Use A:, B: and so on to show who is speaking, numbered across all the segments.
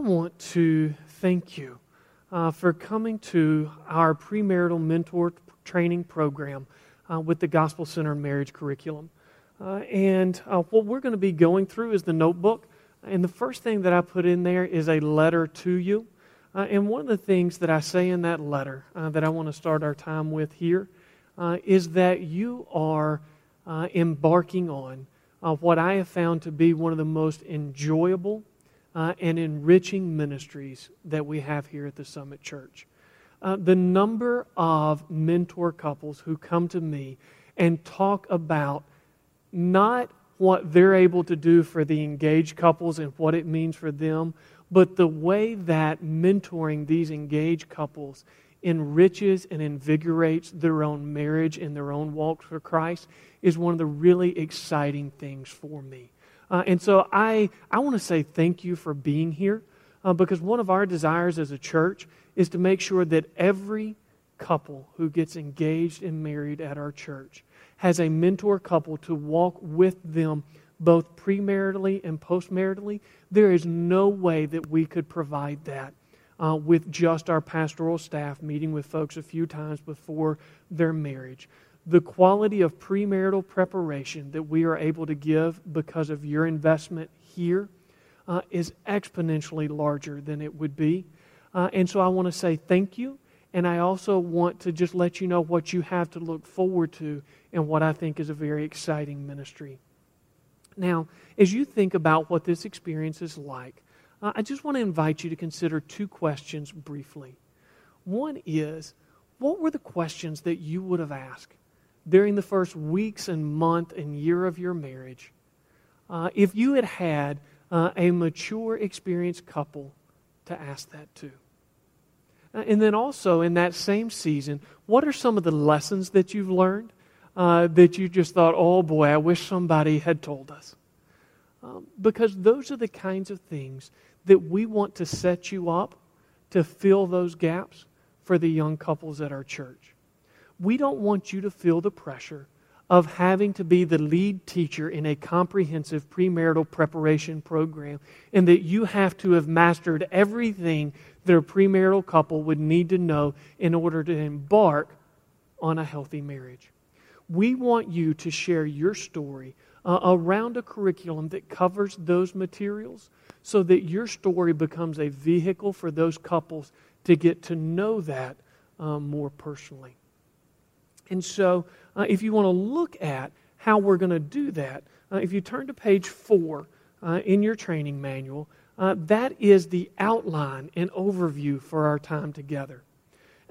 A: Want to thank you uh, for coming to our premarital mentor training program uh, with the Gospel Center Marriage Curriculum. Uh, and uh, what we're going to be going through is the notebook. And the first thing that I put in there is a letter to you. Uh, and one of the things that I say in that letter uh, that I want to start our time with here is that you are embarking on what I have found to be one of the most enjoyable uh, and enriching ministries that we have here at the Summit Church. Uh, the number of mentor couples who come to me and talk about not what they're able to do for the engaged couples and what it means for them, but the way that mentoring these engaged couples enriches and invigorates their own marriage and their own walk for Christ is one of the really exciting things for me. Uh, and so I, I want to say thank you for being here uh, because one of our desires as a church is to make sure that every couple who gets engaged and married at our church has a mentor couple to walk with them both premaritally and postmaritally. There is no way that we could provide that uh, with just our pastoral staff meeting with folks a few times before their marriage the quality of premarital preparation that we are able to give because of your investment here uh, is exponentially larger than it would be. Uh, and so I want to say thank you. And I also want to just let you know what you have to look forward to and what I think is a very exciting ministry. Now, as you think about what this experience is like, uh, I just want to invite you to consider two questions briefly. One is, what were the questions that you would have asked during the first weeks and month and year of your marriage, uh, if you had had uh, a mature, experienced couple to ask that to. Uh, and then also in that same season, what are some of the lessons that you've learned uh, that you just thought, oh boy, I wish somebody had told us? Um, because those are the kinds of things that we want to set you up to fill those gaps for the young couples at our church we don't want you to feel the pressure of having to be the lead teacher in a comprehensive premarital preparation program and that you have to have mastered everything that a premarital couple would need to know in order to embark on a healthy marriage. We want you to share your story uh, around a curriculum that covers those materials so that your story becomes a vehicle for those couples to get to know that um, more personally. And so, uh, if you want to look at how we're going to do that, uh, if you turn to page four uh, in your training manual, uh, that is the outline and overview for our time together.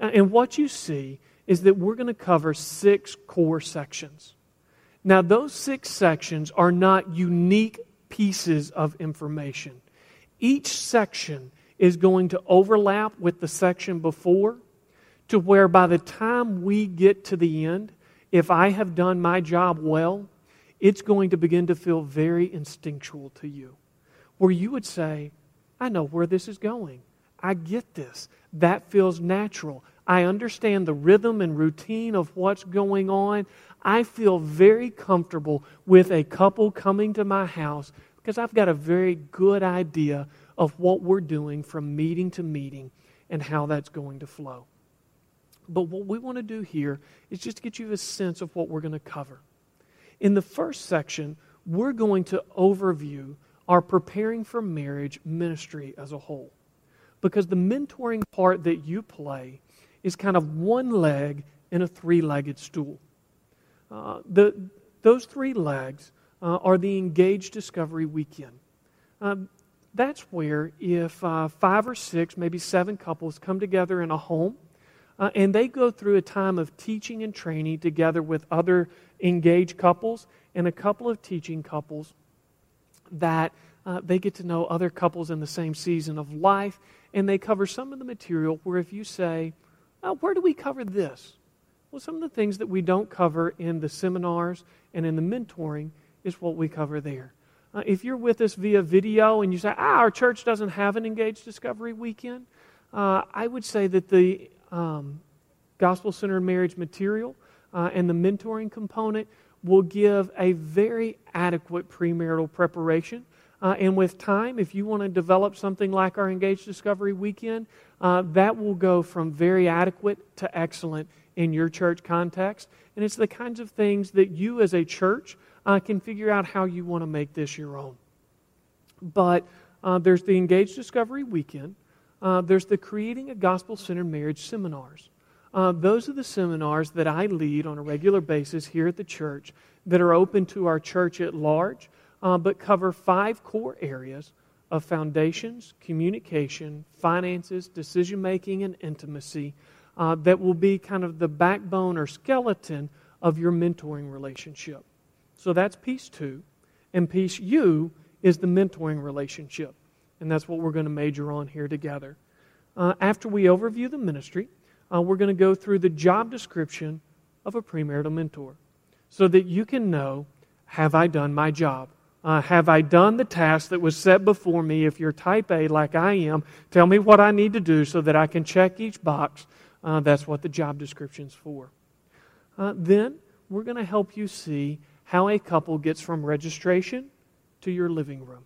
A: Uh, and what you see is that we're going to cover six core sections. Now, those six sections are not unique pieces of information. Each section is going to overlap with the section before to where by the time we get to the end, if I have done my job well, it's going to begin to feel very instinctual to you. Where you would say, I know where this is going. I get this. That feels natural. I understand the rhythm and routine of what's going on. I feel very comfortable with a couple coming to my house because I've got a very good idea of what we're doing from meeting to meeting and how that's going to flow. But what we want to do here is just to get you a sense of what we're going to cover. In the first section, we're going to overview our preparing for marriage ministry as a whole. Because the mentoring part that you play is kind of one leg in a three legged stool. Uh, the, those three legs uh, are the Engaged Discovery Weekend. Um, that's where, if uh, five or six, maybe seven couples come together in a home, uh, and they go through a time of teaching and training together with other engaged couples and a couple of teaching couples. that uh, they get to know other couples in the same season of life, and they cover some of the material where if you say, Where do we cover this? Well, some of the things that we don't cover in the seminars and in the mentoring is what we cover there. Uh, if you're with us via video and you say, ah, our church doesn't have an Engaged Discovery weekend, uh, I would say that the um, Gospel Centered Marriage material uh, and the mentoring component will give a very adequate premarital preparation. Uh, and with time, if you want to develop something like our Engaged Discovery Weekend, uh, that will go from very adequate to excellent in your church context. And it's the kinds of things that you as a church uh, can figure out how you want to make this your own. But uh, there's the Engaged Discovery Weekend, uh, there's the Creating a Gospel Centered Marriage seminars. Uh, those are the seminars that I lead on a regular basis here at the church that are open to our church at large, uh, but cover five core areas of foundations, communication, finances, decision making, and intimacy uh, that will be kind of the backbone or skeleton of your mentoring relationship. So that's piece two. And piece U is the mentoring relationship. And that's what we're going to major on here together. Uh, after we overview the ministry, uh, we're going to go through the job description of a premarital mentor so that you can know have I done my job? Uh, have I done the task that was set before me? If you're type A like I am, tell me what I need to do so that I can check each box. Uh, that's what the job description's for. Uh, then we're going to help you see how a couple gets from registration to your living room.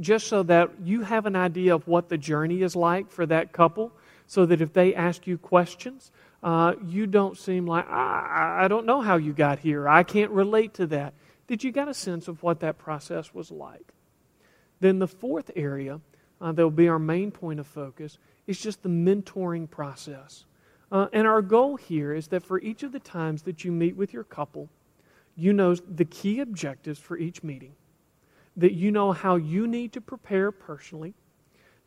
A: Just so that you have an idea of what the journey is like for that couple so that if they ask you questions, uh, you don't seem like, I, I don't know how you got here. I can't relate to that. Did you get a sense of what that process was like? Then the fourth area uh, that will be our main point of focus is just the mentoring process. Uh, and our goal here is that for each of the times that you meet with your couple, you know the key objectives for each meeting, that you know how you need to prepare personally,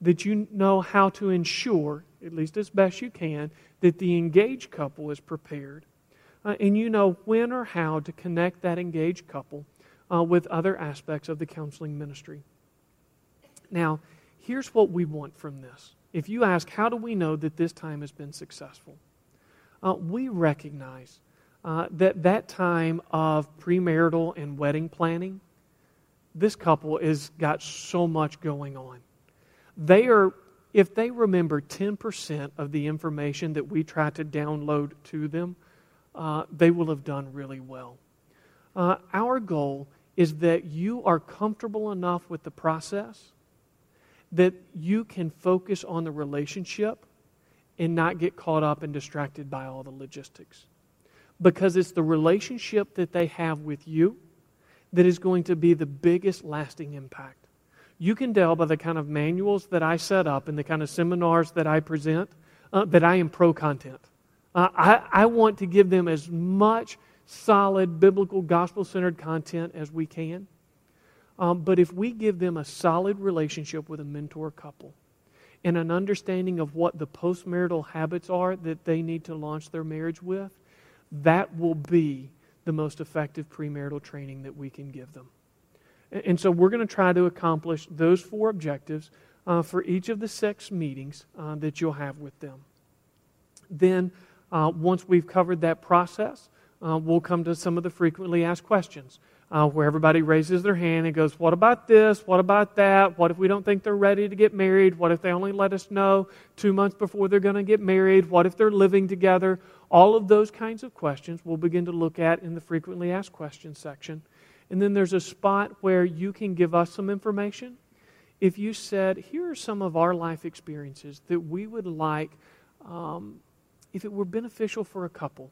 A: that you know how to ensure, at least as best you can, that the engaged couple is prepared. Uh, and you know when or how to connect that engaged couple uh, with other aspects of the counseling ministry. Now, here's what we want from this. If you ask, how do we know that this time has been successful? Uh, we recognize uh, that that time of premarital and wedding planning, this couple has got so much going on. They are, if they remember 10% of the information that we try to download to them, uh, they will have done really well. Uh, our goal is that you are comfortable enough with the process that you can focus on the relationship and not get caught up and distracted by all the logistics. Because it's the relationship that they have with you that is going to be the biggest lasting impact you can tell by the kind of manuals that I set up and the kind of seminars that I present uh, that I am pro content. Uh, I, I want to give them as much solid, biblical, gospel centered content as we can. Um, but if we give them a solid relationship with a mentor couple and an understanding of what the postmarital habits are that they need to launch their marriage with, that will be the most effective premarital training that we can give them. And so we're going to try to accomplish those four objectives uh, for each of the six meetings uh, that you'll have with them. Then, uh, once we've covered that process, uh, we'll come to some of the frequently asked questions uh, where everybody raises their hand and goes, What about this? What about that? What if we don't think they're ready to get married? What if they only let us know two months before they're going to get married? What if they're living together? All of those kinds of questions we'll begin to look at in the frequently asked questions section. And then there's a spot where you can give us some information. If you said, here are some of our life experiences that we would like, um, if it were beneficial for a couple,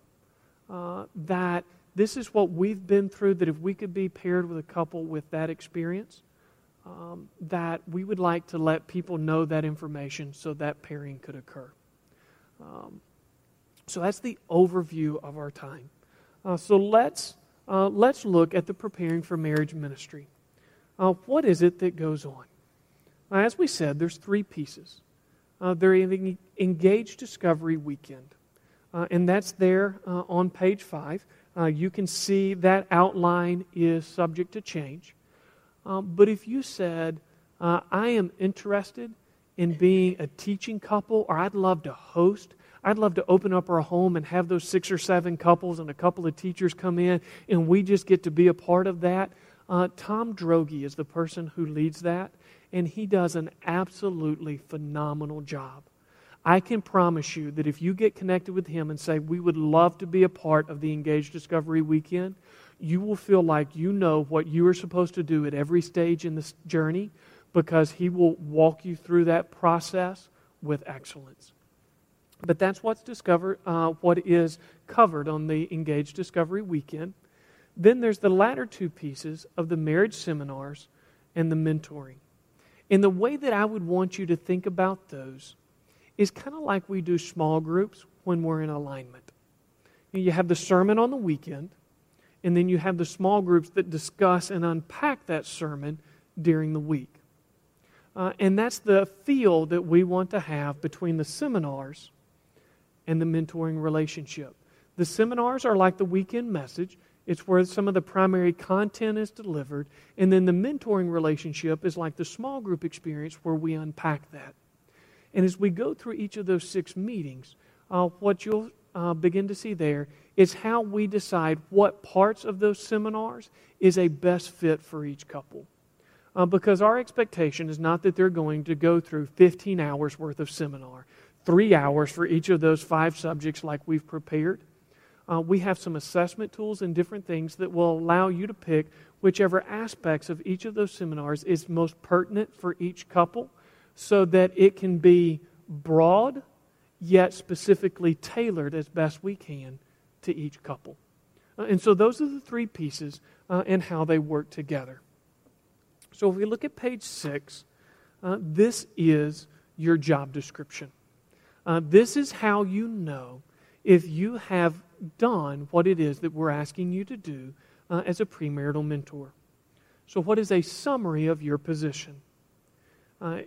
A: uh, that this is what we've been through, that if we could be paired with a couple with that experience, um, that we would like to let people know that information so that pairing could occur. Um, so that's the overview of our time. Uh, so let's uh, let's look at the preparing for marriage ministry. Uh, what is it that goes on? Uh, as we said, there's three pieces. Uh, they're in engaged discovery weekend, uh, and that's there uh, on page five. you can see that outline is subject to change. Um, but if you said, I am interested in being a teaching couple, or I'd love to host, I'd love to open up our home and have those six or seven couples and a couple of teachers come in, and we just get to be a part of that. Uh, Tom Droege is the person who leads that, and he does an absolutely phenomenal job. I can promise you that if you get connected with him and say, We would love to be a part of the Engaged Discovery Weekend, you will feel like you know what you are supposed to do at every stage in this journey because he will walk you through that process with excellence. But that's what's discovered, uh, what is covered on the Engaged Discovery Weekend. Then there's the latter two pieces of the marriage seminars and the mentoring. And the way that I would want you to think about those is kind of like we do small groups when we're in alignment. You have the sermon on the weekend, and then you have the small groups that discuss and unpack that sermon during the week. Uh, and that's the feel that we want to have between the seminars and the mentoring relationship. The seminars are like the weekend message. It's where some of the primary content is delivered. And then the mentoring relationship is like the small group experience where we unpack that. And as we go through each of those six meetings, uh, what you'll uh, begin to see there is how we decide what parts of those seminars is a best fit for each couple. Uh, because our expectation is not that they're going to go through 15 hours worth of seminar, three hours for each of those five subjects like we've prepared. Uh, we have some assessment tools and different things that will allow you to pick whichever aspects of each of those seminars is most pertinent for each couple so that it can be broad yet specifically tailored as best we can to each couple. Uh, and so those are the three pieces uh, and how they work together. So if we look at page six, uh, this is your job description. Uh, this is how you know if you have done what it is that we're asking you to do uh, as a premarital mentor. So, what is a summary of your position? Uh,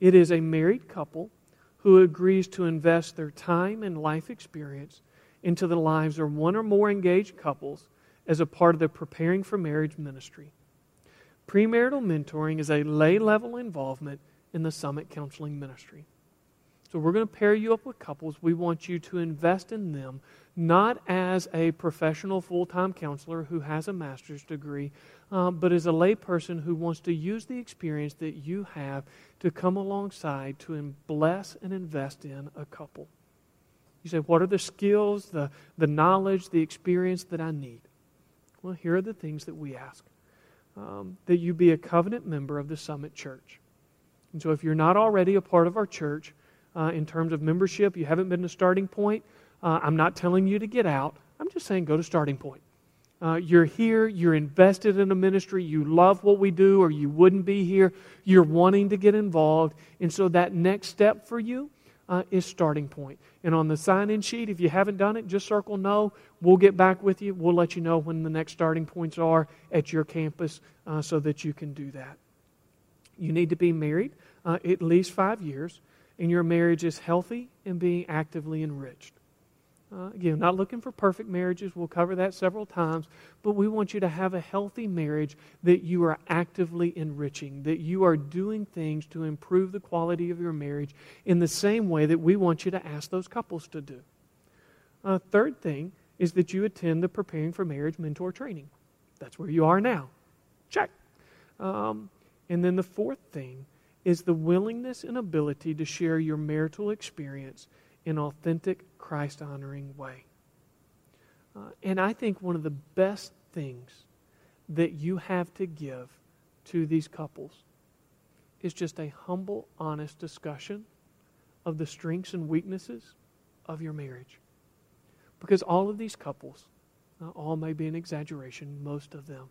A: it is a married couple who agrees to invest their time and life experience into the lives of one or more engaged couples as a part of the Preparing for Marriage ministry. Premarital mentoring is a lay level involvement in the Summit Counseling Ministry. So we're going to pair you up with couples. We want you to invest in them, not as a professional full time counselor who has a master's degree, um, but as a layperson who wants to use the experience that you have to come alongside to bless and invest in a couple. You say, What are the skills, the, the knowledge, the experience that I need? Well, here are the things that we ask um, that you be a covenant member of the Summit Church. And so, if you're not already a part of our church, uh, in terms of membership, you haven't been to starting point, uh, I'm not telling you to get out. I'm just saying go to starting point. Uh, you're here, you're invested in a ministry, you love what we do, or you wouldn't be here. You're wanting to get involved. And so that next step for you uh, is starting point. And on the sign in sheet, if you haven't done it, just circle no. We'll get back with you. We'll let you know when the next starting points are at your campus uh, so that you can do that. You need to be married uh, at least five years and your marriage is healthy and being actively enriched. Uh, again, not looking for perfect marriages. We'll cover that several times. But we want you to have a healthy marriage that you are actively enriching, that you are doing things to improve the quality of your marriage in the same way that we want you to ask those couples to do. Uh, third thing is that you attend the Preparing for Marriage mentor training. That's where you are now. Check. Um, and then the fourth thing is the willingness and ability to share your marital experience in authentic, Christ honoring way. Uh, and I think one of the best things that you have to give to these couples is just a humble, honest discussion of the strengths and weaknesses of your marriage. Because all of these couples, all may be an exaggeration, most of them,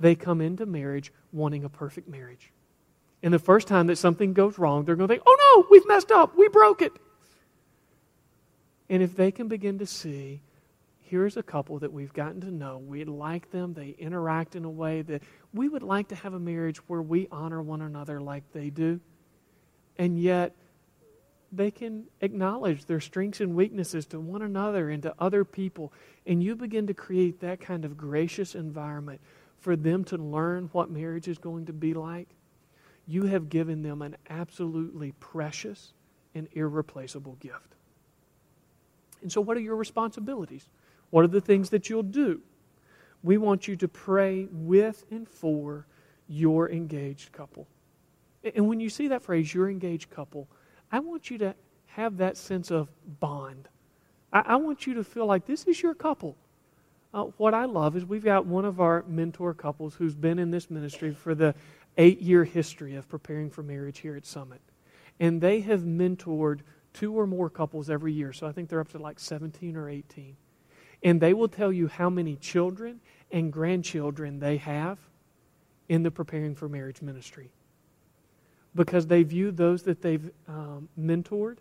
A: they come into marriage wanting a perfect marriage. And the first time that something goes wrong, they're going to think, oh no, we've messed up. We broke it. And if they can begin to see, here's a couple that we've gotten to know, we like them, they interact in a way that we would like to have a marriage where we honor one another like they do. And yet, they can acknowledge their strengths and weaknesses to one another and to other people. And you begin to create that kind of gracious environment for them to learn what marriage is going to be like, you have given them an absolutely precious and irreplaceable gift. And so, what are your responsibilities? What are the things that you'll do? We want you to pray with and for your engaged couple. And when you see that phrase, your engaged couple, I want you to have that sense of bond. I, want you to feel like this is your couple. Uh, what I love is we've got one of our mentor couples who's been in this ministry for the eight year history of preparing for marriage here at Summit. And they have mentored two or more couples every year. So I think they're up to like 17 or 18. And they will tell you how many children and grandchildren they have in the preparing for marriage ministry. Because they view those that they've um, mentored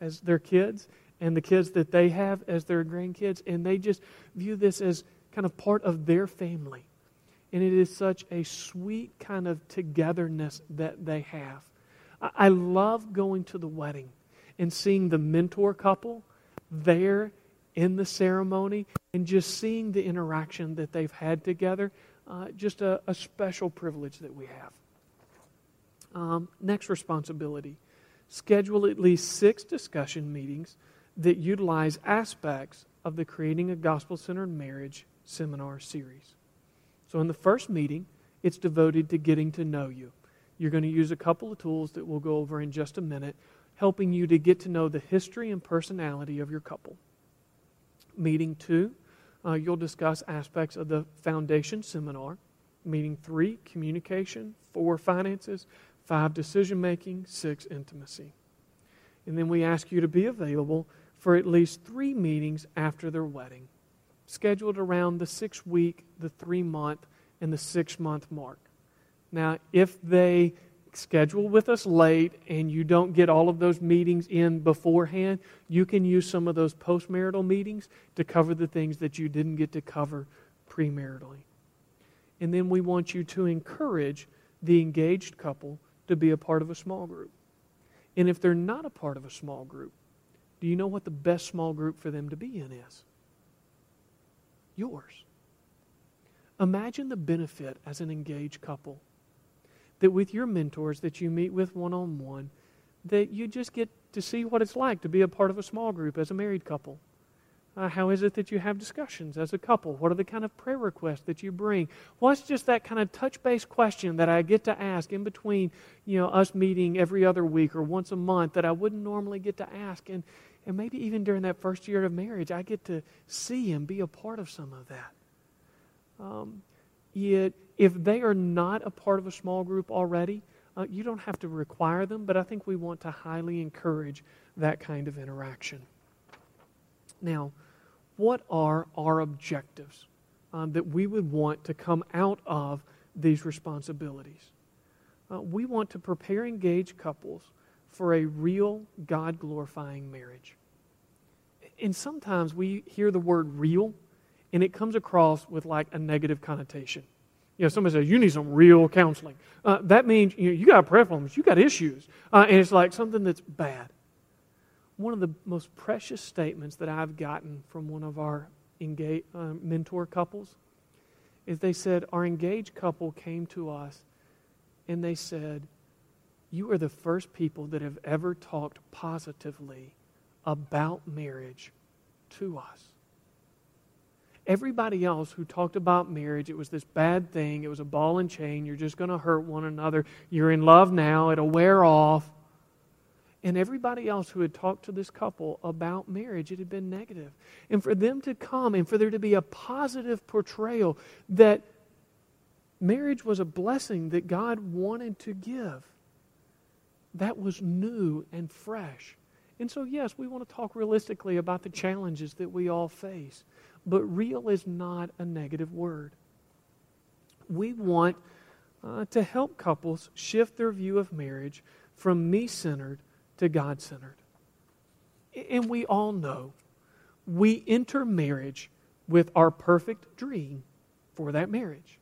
A: as their kids and the kids that they have as their grandkids, and they just view this as kind of part of their family. And it is such a sweet kind of togetherness that they have. I love going to the wedding and seeing the mentor couple there in the ceremony and just seeing the interaction that they've had together. Uh, just a, a, special privilege that we have. Um, next responsibility schedule at least six discussion meetings that utilize aspects of the Creating a Gospel Centered Marriage seminar series. So, in the first meeting, it's devoted to getting to know you. You're going to use a couple of tools that we'll go over in just a minute, helping you to get to know the history and personality of your couple. Meeting two, uh, you'll discuss aspects of the foundation seminar. Meeting three, communication. Four, finances. Five, decision making. Six, intimacy. And then we ask you to be available for at least three meetings after their wedding, scheduled around the six week, the three month, and the six month mark. Now, if they schedule with us late and you don't get all of those meetings in beforehand, you can use some of those postmarital meetings to cover the things that you didn't get to cover premaritally. And then we want you to encourage the engaged couple to be a part of a small group. And if they're not a part of a small group, do you know what the best small group for them to be in is? Yours. Imagine the benefit as an engaged couple that with your mentors that you meet with one on one, that you just get to see what it's like to be a part of a small group as a married couple. Uh, how is it that you have discussions as a couple? What are the kind of prayer requests that you bring? What's just that kind of touch base question that I get to ask in between, you know, us meeting every other week or once a month that I wouldn't normally get to ask? And, and maybe even during that first year of marriage, I get to see and be a part of some of that. Um, yet, if they are not a part of a small group already, uh, you don't have to require them, but I think we want to highly encourage that kind of interaction. Now, what are our objectives um, that we would want to come out of these responsibilities? Uh, we want to prepare engaged couples for a real God glorifying marriage. And sometimes we hear the word real and it comes across with like a negative connotation. You know, somebody says, you need some real counseling. Uh, that means you, know, you got problems, you got issues. Uh, and it's like something that's bad one of the most precious statements that I've gotten from one of our engage, uh, mentor couples is they said, Our engaged couple came to us and they said, You are the first people that have ever talked positively about marriage to us. Everybody else who talked about marriage, it was this bad thing. It was a ball and chain. You're just going to hurt one another. You're in love now. It'll wear off and everybody else who had talked to this couple about marriage, it had been negative. And for them to come and for there to be a positive portrayal that marriage was a blessing that God wanted to give, that was new and fresh. And so, yes, we want to talk realistically about the challenges that we all face, but real is not a negative word. We want uh, to help couples shift their view of marriage from me centered to God centered. And we all know we enter marriage with our perfect dream for that marriage.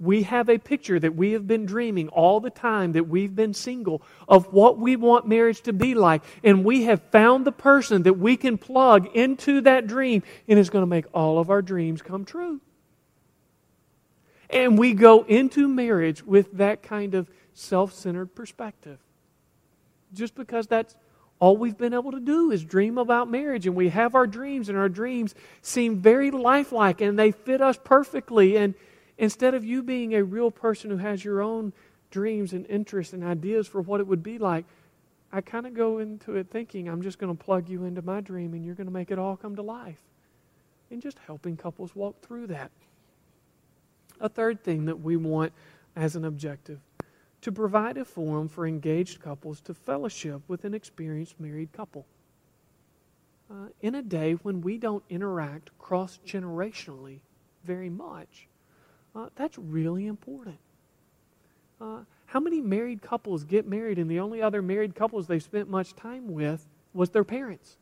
A: We have a picture that we have been dreaming all the time that we've been single of what we want marriage to be like. And we have found the person that we can plug into that dream and is going to make all of our dreams come true. And we go into marriage with that kind of self centered perspective. Just because that's all we've been able to do is dream about marriage, and we have our dreams, and our dreams seem very lifelike and they fit us perfectly. And instead of you being a real person who has your own dreams and interests and ideas for what it would be like, I kind of go into it thinking I'm just going to plug you into my dream and you're going to make it all come to life. And just helping couples walk through that. A third thing that we want as an objective to provide a forum for engaged couples to fellowship with an experienced married couple. Uh, in a day when we don't interact cross generationally very much, uh, that's really important. Uh, how many married couples get married and the only other married couples they spent much time with was their parents?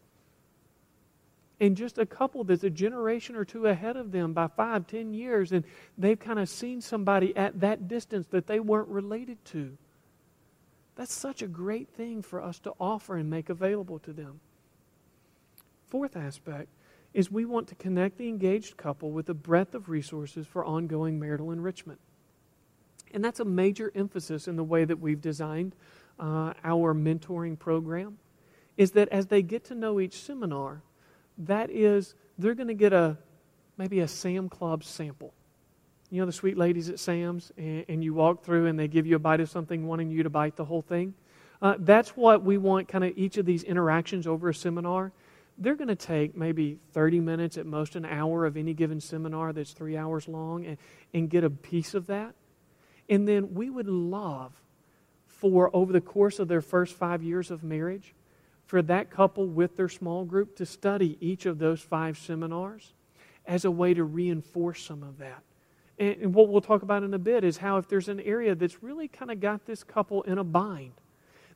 A: And just a couple that's a generation or two ahead of them by five, ten years, and they've kind of seen somebody at that distance that they weren't related to. That's such a great thing for us to offer and make available to them. Fourth aspect is we want to connect the engaged couple with a breadth of resources for ongoing marital enrichment. And that's a major emphasis in the way that we've designed uh, our mentoring program, is that as they get to know each seminar, that is, they're going to get a maybe a Sam Club sample. You know the sweet ladies at Sam's, and, and, you walk through and they give you a bite of something, wanting you to bite the whole thing. Uh, that's what we want. Kind of each of these interactions over a seminar. They're going to take maybe 30 minutes, at most an hour of any given seminar that's three hours long, and, and get a piece of that. And then we would love for over the course of their first five years of marriage for that couple with their small group to study each of those five seminars as a way to reinforce some of that. And, and what we'll talk about in a bit is how if there's an area that's really kind of got this couple in a bind,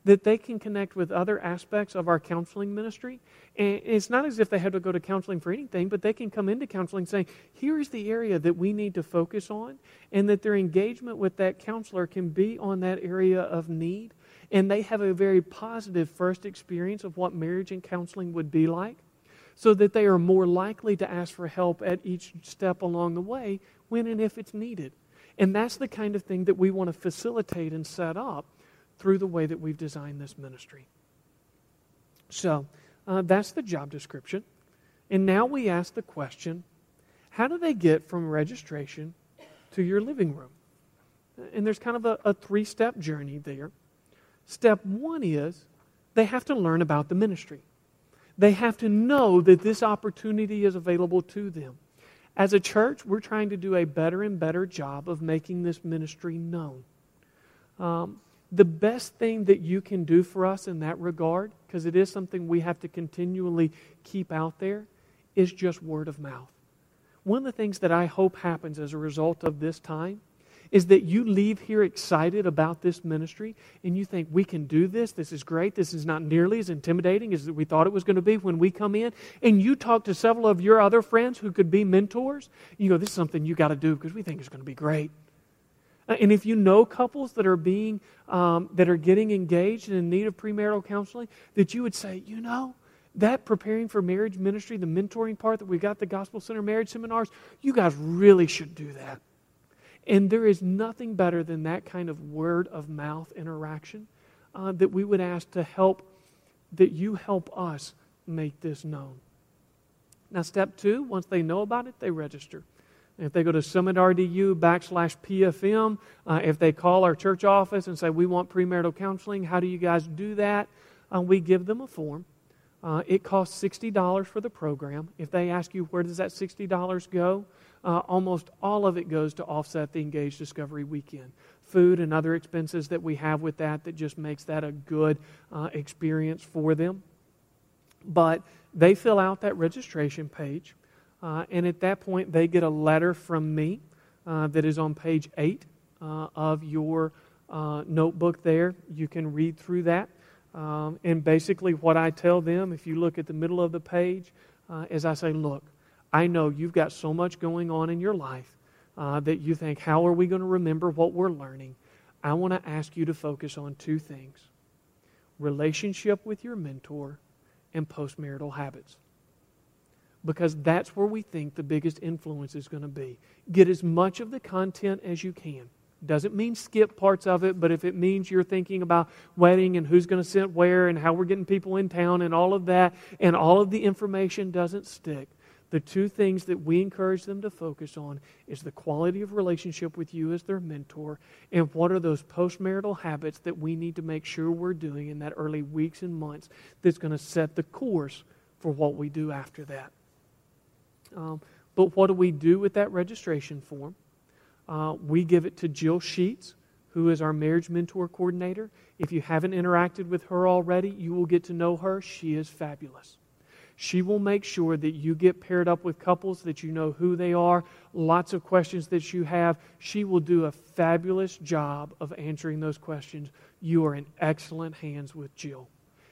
A: that they can connect with other aspects of our counseling ministry. And it's not as if they have to go to counseling for anything, but they can come into counseling saying, here is the area that we need to focus on, and that their engagement with that counselor can be on that area of need. And they have a very positive first experience of what marriage and counseling would be like, so that they are more likely to ask for help at each step along the way when and if it's needed. And that's the kind of thing that we want to facilitate and set up through the way that we've designed this ministry. So, uh, that's the job description. And now we ask the question how do they get from registration to your living room? And there's kind of a, a three step journey there. Step one is they have to learn about the ministry, they have to know that this opportunity is available to them. As a church, we're trying to do a better and better job of making this ministry known. Um, the best thing that you can do for us in that regard, because it is something we have to continually keep out there, is just word of mouth. One of the things that I hope happens as a result of this time is that you leave here excited about this ministry and you think, we can do this. This is great. This is not nearly as intimidating as we thought it was going to be when we come in. And you talk to several of your other friends who could be mentors. you go, this is something you got to do because we think it's going to be great. Uh, and if you know couples that are being um, that are getting engaged and in need of premarital counseling, that you would say, you know, that preparing for marriage ministry, the mentoring part that we got the Gospel Center marriage seminars, you guys really should do that. And there is nothing better than that kind of word of mouth interaction uh, that we would ask to help, that you help us make this known. Now, step two, once they know about it, they register. If they go to summitrdu backslash PFM, uh, if they call our church office and say, We want premarital counseling, how do you guys do that? Uh, we give them a form. Uh, it costs $60 for the program. If they ask you, Where does that $60 go? Uh, almost all of it goes to offset the Engaged Discovery Weekend. Food and other expenses that we have with that that just makes that a good uh, experience for them. But they fill out that registration page. Uh, and at that point, they get a letter from me uh, that is on page 8 uh, of your uh, notebook there. You can read through that. Um, and basically, what I tell them, if you look at the middle of the page, uh, is I say, Look, I know you've got so much going on in your life that you think, How are we going to remember what we're learning? I want to ask you to focus on two things relationship with your mentor and postmarital habits because that's where we think the biggest influence is going to be. Get as much of the content as you can. Doesn't mean skip parts of it, but if it means you're thinking about wedding and who's going to sit where and how we're getting people in town and all of that, and all of the information doesn't stick, the two things that we encourage them to focus on is the quality of relationship with you as their mentor and what are those postmarital habits that we need to make sure we're doing in that early weeks and months that's going to set the course for what we do after that. Um, but what do we do with that registration form? Uh, we give it to Jill Sheets, who is our marriage mentor coordinator. If you haven't interacted with her already, you will get to know her. She is fabulous. She will make sure that you get paired up with couples, that you know who they are, lots of questions that you have. She will do a fabulous job of answering those questions. You are in excellent hands with Jill.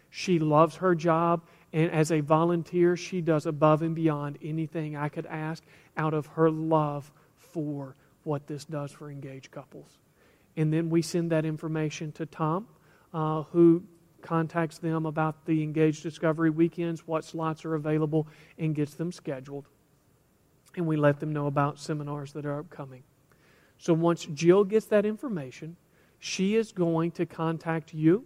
A: She loves her job, and as a volunteer, she does above and beyond anything I could ask out of her love for what this does for engaged couples. And then we send that information to Tom, uh, who contacts them about the engaged discovery weekends, what slots are available, and gets them scheduled. And we let them know about seminars that are upcoming. So once Jill gets that information, she is going to contact you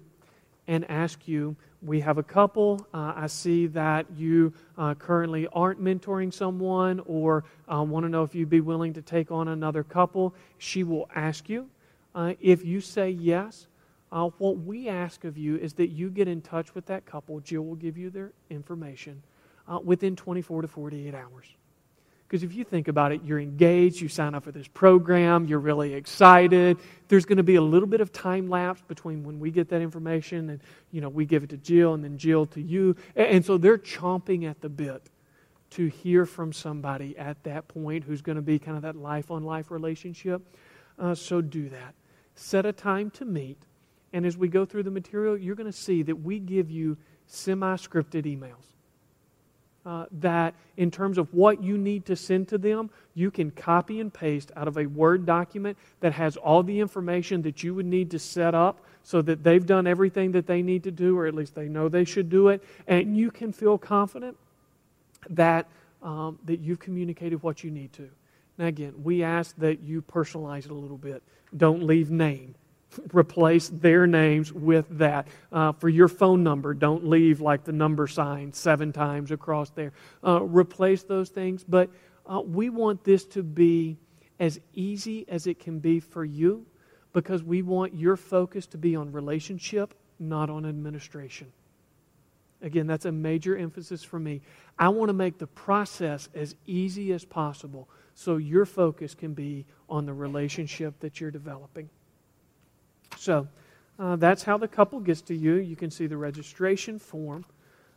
A: and ask you we have a couple. Uh, I see that you uh, currently aren't mentoring someone or uh, want to know if you'd be willing to take on another couple. She will ask you. Uh, if you say yes, uh, what we ask of you is that you get in touch with that couple. Jill will give you their information uh, within 24 to 48 hours. Because if you think about it, you're engaged, you sign up for this program, you're really excited. There's going to be a little bit of time lapse between when we get that information and, you know, we give it to Jill and then Jill to you. And so they're chomping at the bit to hear from somebody at that point who's going to be kind of that life on life relationship. Uh, so do that. Set a time to meet. And as we go through the material, you're going to see that we give you semi scripted emails uh, that in terms of what you need to send to them, you can copy and paste out of a Word document that has all the information that you would need to set up so that they've done everything that they need to do, or at least they know they should do it, and you can feel confident that, um, that you've communicated what you need to. Now, again, we ask that you personalize it a little bit. Don't leave name replace their names with that. Uh, for your phone number, don't leave like the number sign seven times across there. Uh, replace those things. But uh, we want this to be as easy as it can be for you because we want your focus to be on relationship, not on administration. Again, that's a major emphasis for me. I want to make the process as easy as possible so your focus can be on the relationship that you're developing. So uh, that's how the couple gets to you. You can see the registration form.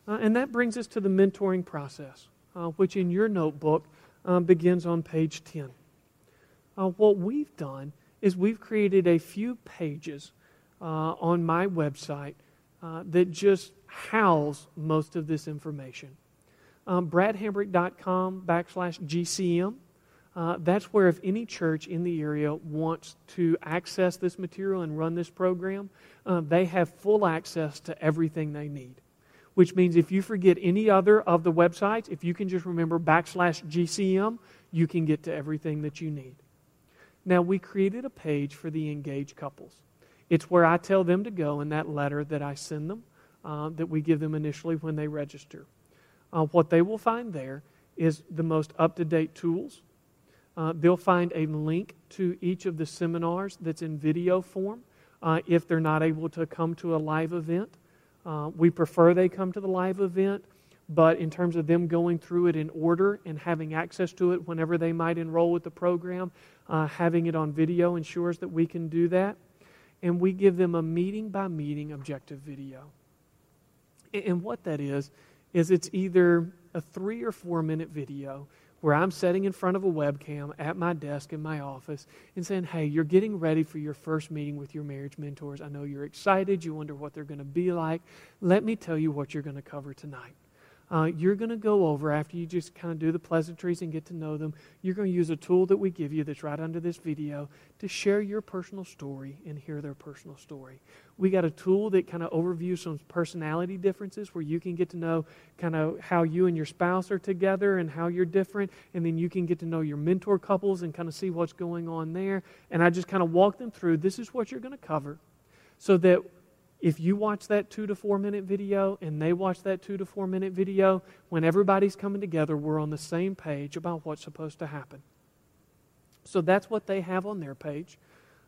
A: Uh, and that brings us to the mentoring process, uh, which in your notebook uh, begins on page 10. Uh, what we've done is we've created a few pages uh, on my website that just house most of this information. Um, bradhambrick.com backslash GCM uh, that's where, if any church in the area wants to access this material and run this program, uh, they have full access to everything they need. Which means if you forget any other of the websites, if you can just remember backslash GCM, you can get to everything that you need. Now, we created a page for the engaged couples. It's where I tell them to go in that letter that I send them, uh, that we give them initially when they register. Uh, what they will find there is the most up to date tools uh, they'll find a link to each of the seminars that's in video form uh, if they're not able to come to a live event. Uh, we prefer they come to the live event, but in terms of them going through it in order and having access to it whenever they might enroll with the program, uh, having it on video ensures that we can do that. And we give them a meeting by meeting objective video. And what that is, is it's either a three or four minute video where I'm sitting in front of a webcam at my desk in my office and saying, Hey, you're getting ready for your first meeting with your marriage mentors. I know you're excited. You wonder what they're going to be like. Let me tell you what you're going to cover tonight. Uh, you're going to go over after you just kind of do the pleasantries and get to know them. You're going to use a tool that we give you that's right under this video to share your personal story and hear their personal story. We got a tool that kind of overviews some personality differences where you can get to know kind of how you and your spouse are together and how you're different, and then you can get to know your mentor couples and kind of see what's going on there. And I just kind of walk them through this is what you're going to cover so that if you watch that two to four minute video and they watch that two to four minute video, when everybody's coming together, we're on the same page about what's supposed to happen. So that's what they have on their page.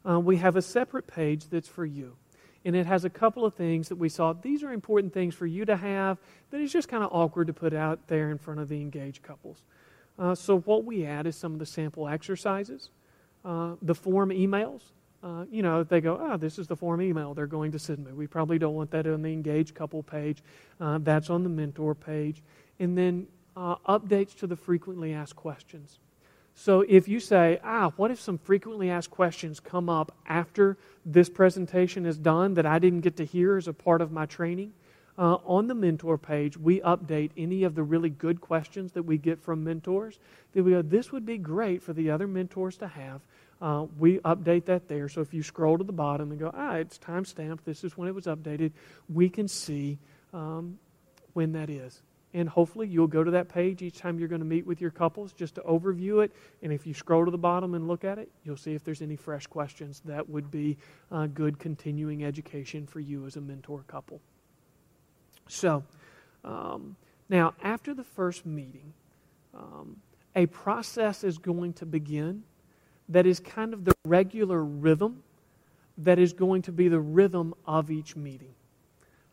A: Uh, we have a separate page that's for you. And it has a couple of things that we saw. These are important things for you to have that is just kind of awkward to put out there in front of the engaged couples. Uh, so, what we add is some of the sample exercises, uh, the form emails uh, you know, they go, oh, this is the form email they're going to send me. We probably don't want that on the engaged couple page. Uh, that's on the mentor page. And then uh, updates to the frequently asked questions. So if you say, ah, what if some frequently asked questions come up after this presentation is done that I didn't get to hear as a part of my training? Uh, on the mentor page, we update any of the really good questions that we get from mentors. That we go, this would be great for the other mentors to have uh, we update that there. So if you scroll to the bottom and go, ah, it's time stamped, this is when it was updated, we can see um, when that is. And hopefully you'll go to that page each time you're going to meet with your couples just to overview it. And if you scroll to the bottom and look at it, you'll see if there's any fresh questions that would be uh, good continuing education for you as a mentor couple. So, um, now after the first meeting, um, a process is going to begin that is kind of the regular rhythm that is going to be the rhythm of each meeting.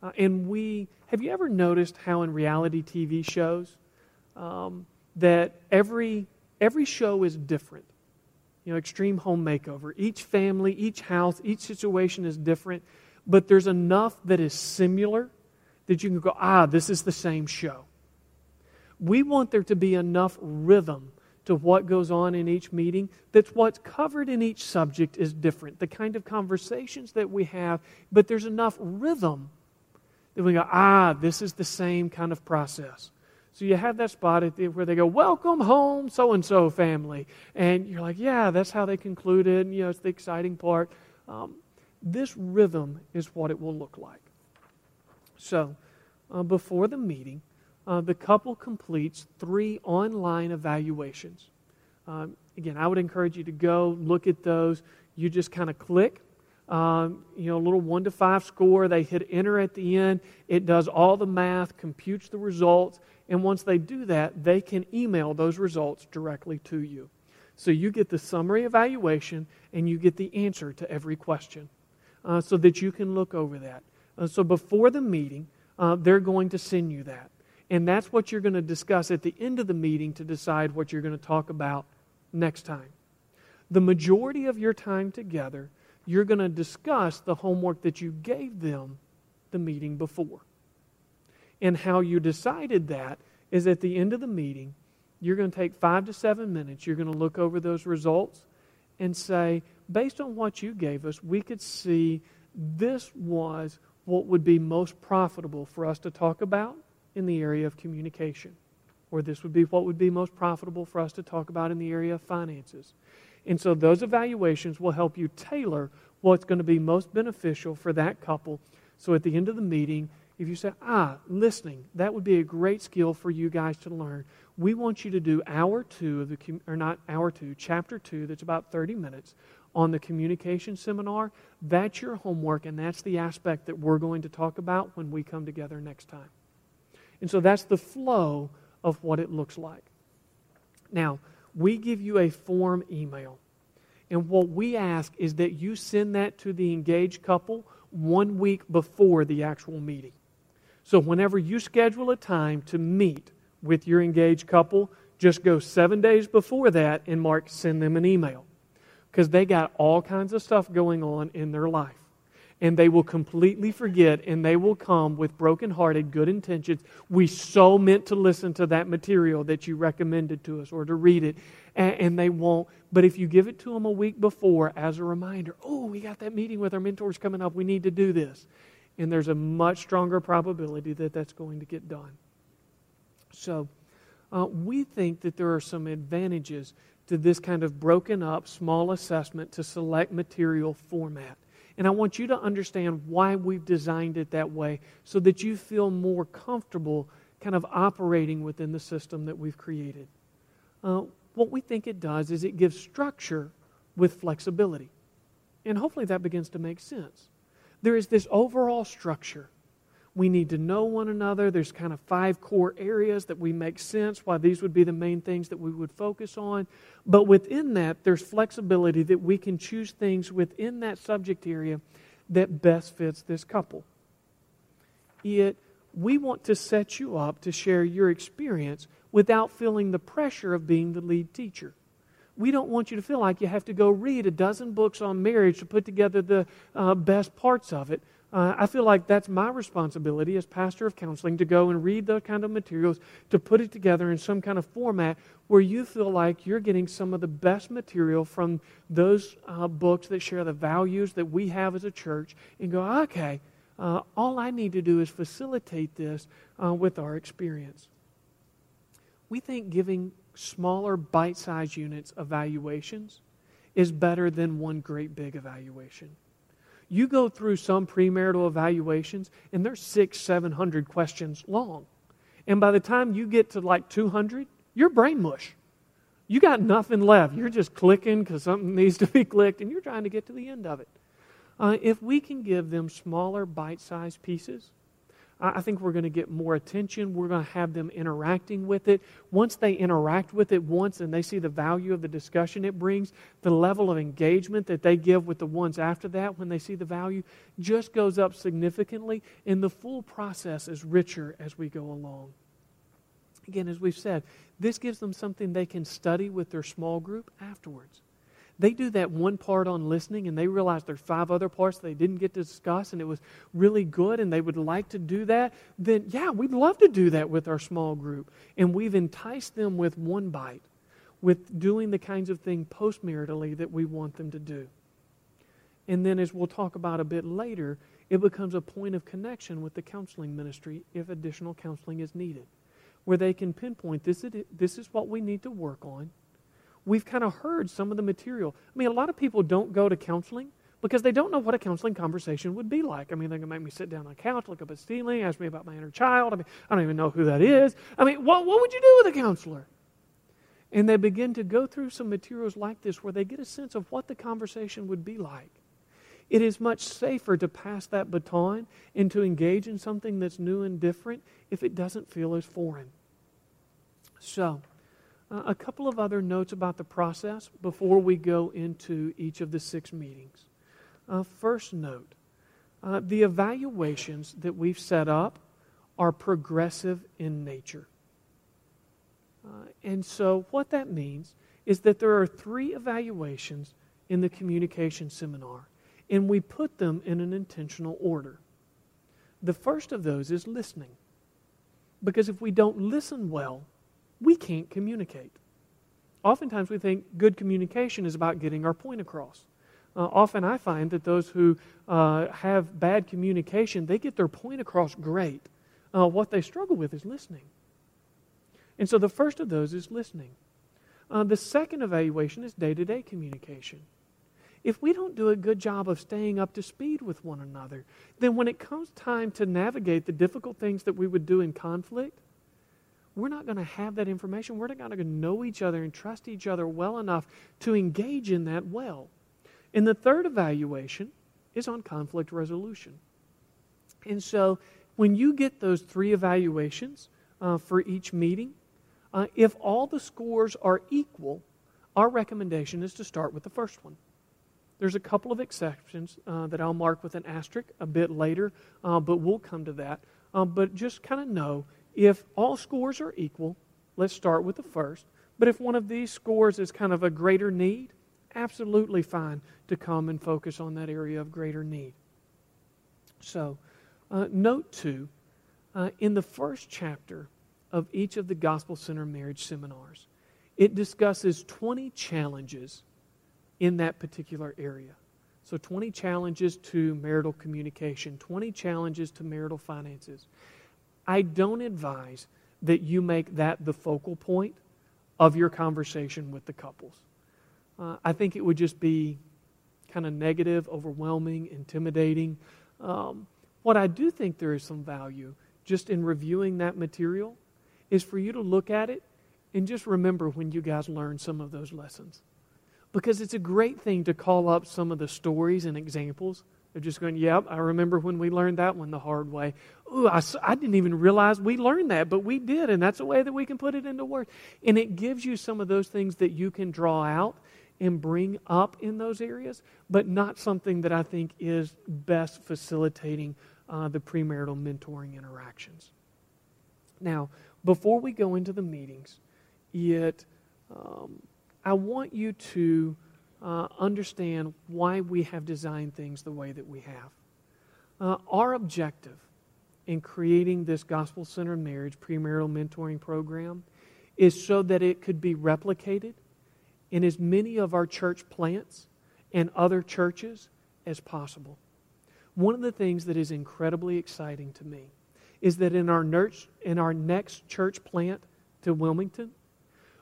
A: Uh, and we, have you ever noticed how in reality TV shows um, that every, every show is different? You know, Extreme Home Makeover. Each family, each house, each situation is different, but there's enough that is similar that you can go, ah, this is the same show. We want there to be enough rhythm to what goes on in each meeting, that's what's covered in each subject is different. The kind of conversations that we have, but there's enough rhythm that we go, ah, this is the same kind of process. So you have that spot where they go, Welcome home, so and so family. And you're like, Yeah, that's how they concluded. And, You know, it's the exciting part. Um, this rhythm is what it will look like. So, uh, before the meeting, uh, the couple completes three online evaluations. Um, again, I would encourage you to go look at those. You just kind of click, um, you know, a little one to five score. They hit enter at the end. It does all the math, computes the results, and once they do that, they can email those results directly to you. So you get the summary evaluation and you get the answer to every question uh, so that you can look over that. Uh, so before the meeting, uh, they're going to send you that. And that's what you're going to discuss at the end of the meeting to decide what you're going to talk about next time. The majority of your time together, you're going to discuss the homework that you gave them the meeting before. And how you decided that is at the end of the meeting, you're going to take five to seven minutes. You're going to look over those results and say, based on what you gave us, we could see this was what would be most profitable for us to talk about in the area of communication. Or this would be what would be most profitable for us to talk about in the area of finances. And so those evaluations will help you tailor what's going to be most beneficial for that couple. So at the end of the meeting, if you say, ah, listening, that would be a great skill for you guys to learn. We want you to do hour two of the, or not hour two, chapter two, that's about 30 minutes on the communication seminar. That's your homework, and that's the aspect that we're going to talk about when we come together next time. And so that's the flow of what it looks like. Now, we give you a form email. And what we ask is that you send that to the engaged couple one week before the actual meeting. So, whenever you schedule a time to meet with your engaged couple, just go seven days before that and mark send them an email. Because they got all kinds of stuff going on in their life and they will completely forget and they will come with broken-hearted good intentions. We so meant to listen to that material that you recommended to us or to read it and, and, they won't. But if you give it to them a week before as a reminder oh we got that meeting with our mentors coming up. We need to do this and there's a much stronger probability that that's going to get done. So, uh, we think that there are some advantages to this kind of broken up, small assessment to select material format. And I want you to understand why we've designed it that way so that you feel more comfortable kind of operating within the system that we've created. Uh, what we think it does is it gives structure with flexibility. And hopefully that begins to make sense. There is this overall structure we need to know one another. There's kind of five core areas that we make sense, why these would be the main things that we would focus on. But within that, there's flexibility that we can choose things within that subject area that best fits this couple. Yet, we want to set you up to share your experience without feeling the pressure of being the lead teacher. We don't want you to feel like you have to go read a dozen books on marriage to put together the uh, best parts of it uh, I feel like that's my responsibility as pastor of counseling to go and read those kind of materials, to put it together in some kind of format where you feel like you're getting some of the best material from those uh, books that share the values that we have as a church and go, okay, uh, all I need to do is facilitate this uh, with our experience. We think giving smaller bite sized units evaluations is better than one great big evaluation. You go through some premarital evaluations, and they're six, seven hundred questions long. And by the time you get to like 200, you're brain mush. You got nothing left. You're just clicking because something needs to be clicked, and you're trying to get to the end of it. Uh, if we can give them smaller, bite sized pieces, I think we're going to get more attention. We're going to have them interacting with it. Once they interact with it once and they see the value of the discussion it brings, the level of engagement that they give with the ones after that when they see the value just goes up significantly, and the full process is richer as we go along. Again, as we've said, this gives them something they can study with their small group afterwards they do that one part on listening and they realize there's five other parts they didn't get to discuss and it was really good and they would like to do that, then yeah, we'd love to do that with our small group. And we've enticed them with one bite, with doing the kinds of thing postmaritally that we want them to do. And then, as we'll talk about a bit later, it becomes a point of connection with the counseling ministry if additional counseling is needed, where they can pinpoint this is, this is what we need to work on we've kind of heard some of the material. I mean, a lot of people don't go to counseling because they don't know what a counseling conversation would be like. I mean, they're going to make me sit down on a couch, look up at ceiling, ask me about my inner child. I mean, I don't even know who that is. I mean, what, what would you do with a counselor? And they begin to go through some materials like this where they get a sense of what the conversation would be like. It is much safer to pass that baton and to engage in something that's new and different if it doesn't feel as foreign. So, uh, a couple of other notes about the process before we go into each of the six meetings. Uh, first note uh, the evaluations that we've set up are progressive in nature. Uh, and so, what that means is that there are three evaluations in the communication seminar, and we put them in an intentional order. The first of those is listening. Because if we don't listen well, we can't communicate. Oftentimes, we think good communication is about getting our point across. Uh, often, I find that those who uh, have bad communication, they get their point across great. Uh, what they struggle with is listening. And so, the first of those is listening. Uh, the second evaluation is day to day communication. If we don't do a good job of staying up to speed with one another, then when it comes time to navigate the difficult things that we would do in conflict, we're not going to have that information. We're not going to know each other and trust each other well enough to engage in that well. And the third evaluation is on conflict resolution. And so when you get those three evaluations uh, for each meeting, uh, if all the scores are equal, our recommendation is to start with the first one. There's a couple of exceptions uh, that I'll mark with an asterisk a bit later, uh, but we'll come to that. Uh, but just kind of know if all scores are equal, let's start with the first. But if one of these scores is kind of a greater need, absolutely fine to come and focus on that area of greater need. So, uh, note two uh, in the first chapter of each of the Gospel Centered marriage seminars, it discusses 20 challenges in that particular area. So, 20 challenges to marital communication, 20 challenges to marital finances. I don't advise that you make that the focal point of your conversation with the couples. Uh, I think it would just be kind of negative, overwhelming, intimidating. Um, what I do think there is some value just in reviewing that material is for you to look at it and just remember when you guys learned some of those lessons. Because it's a great thing to call up some of the stories and examples of just going, yep, I remember when we learned that one the hard way. Ooh, I, I didn't even realize we learned that, but we did, and that's a way that we can put it into words. And it gives you some of those things that you can draw out and bring up in those areas, but not something that I think is best facilitating uh, the premarital mentoring interactions. Now, before we go into the meetings, it, um, I want you to uh, understand why we have designed things the way that we have. Uh, our objective in creating this gospel centered marriage premarital mentoring program is so that it could be replicated in as many of our church plants and other churches as possible. One of the things that is incredibly exciting to me is that in our, in our next church plant to Wilmington,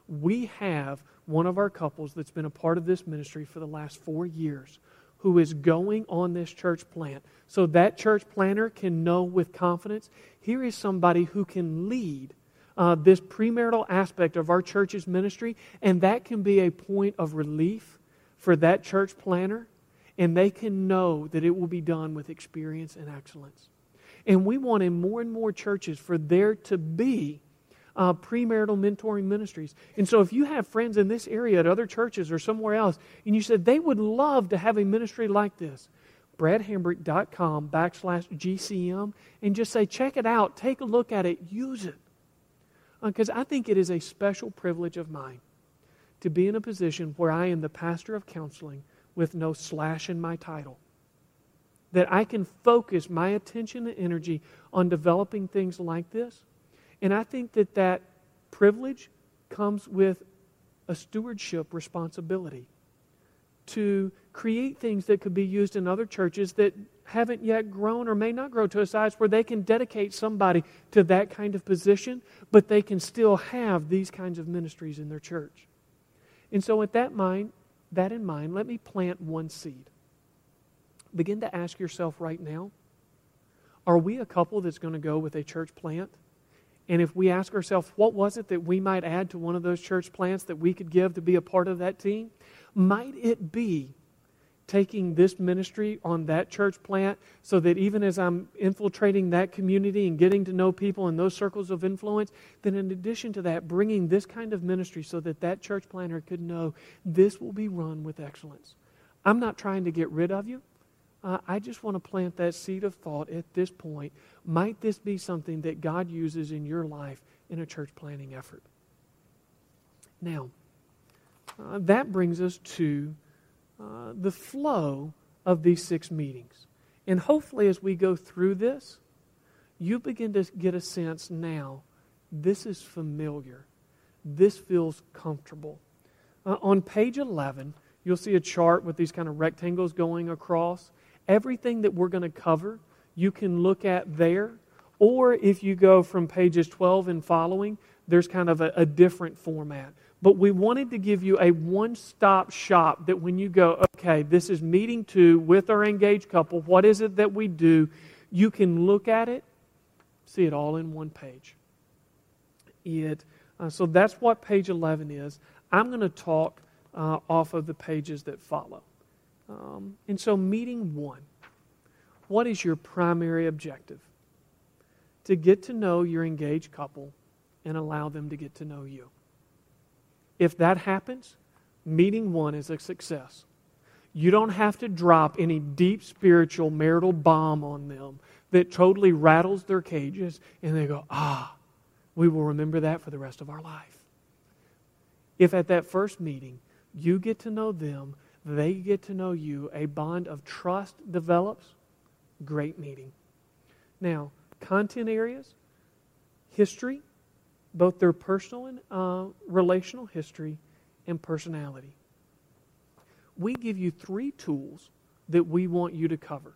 A: we have one of our couples that's been a part of this ministry for the last four years who is going on this church plant. So that church planter can know with confidence here is somebody who can lead uh, this premarital aspect of our church's ministry, and that can be a point of relief for that church planter, and they can know that it will be done with experience and excellence. And we want in more and more churches for there to be uh, premarital mentoring ministries. And so, if you have friends in this area at other churches or somewhere else, and you said they would love to have a ministry like this, bradhambrick.com backslash GCM, and just say, check it out, take a look at it, use it. Because uh, I think it is a special privilege of mine to be in a position where I am the pastor of counseling with no slash in my title. That I can focus my attention and energy on developing things like this and I think that that privilege comes with a stewardship responsibility to create things that could be used in other churches that haven't yet grown or may not grow to a size where they can dedicate somebody to that kind of position, but they can still have these kinds of ministries in their church. And so with that mind, that in mind, let me plant one seed. Begin to ask yourself right now, are we a couple that's going to go with a church plant? And if we ask ourselves, what was it that we might add to one of those church plants that we could give to be a part of that team? Might it be taking this ministry on that church plant so that even as I'm infiltrating that community and getting to know people in those circles of influence, then in addition to that, bringing this kind of ministry so that that church planter could know this will be run with excellence. I'm not trying to get rid of you. Uh, I just want to plant that seed of thought at this point. Might this be something that God uses in your life in a church planting effort? Now, uh, that brings us to uh, the flow of these six meetings. And hopefully, as we go through this, you begin to get a sense now this is familiar. This feels comfortable. Uh, on page 11, you'll see a chart with these kind of rectangles going across. Everything that we're going to cover, you can look at there. Or if you go from pages 12 and following, there's kind of a, a different format. But we wanted to give you a one stop shop that when you go, okay, this is meeting two with our engaged couple, what is it that we do? You can look at it, see it all in one page. It, uh, so that's what page 11 is. I'm going to talk uh, off of the pages that follow. Um, and so, meeting one, what is your primary objective? To get to know your engaged couple and allow them to get to know you. If that happens, meeting one is a success. You don't have to drop any deep spiritual marital bomb on them that totally rattles their cages and they go, ah, we will remember that for the rest of our life. If at that first meeting you get to know them they get to know you, a bond of trust develops, great meeting. Now, content areas, history, both their personal and uh, relational history, and personality. We give you three tools that we want you to cover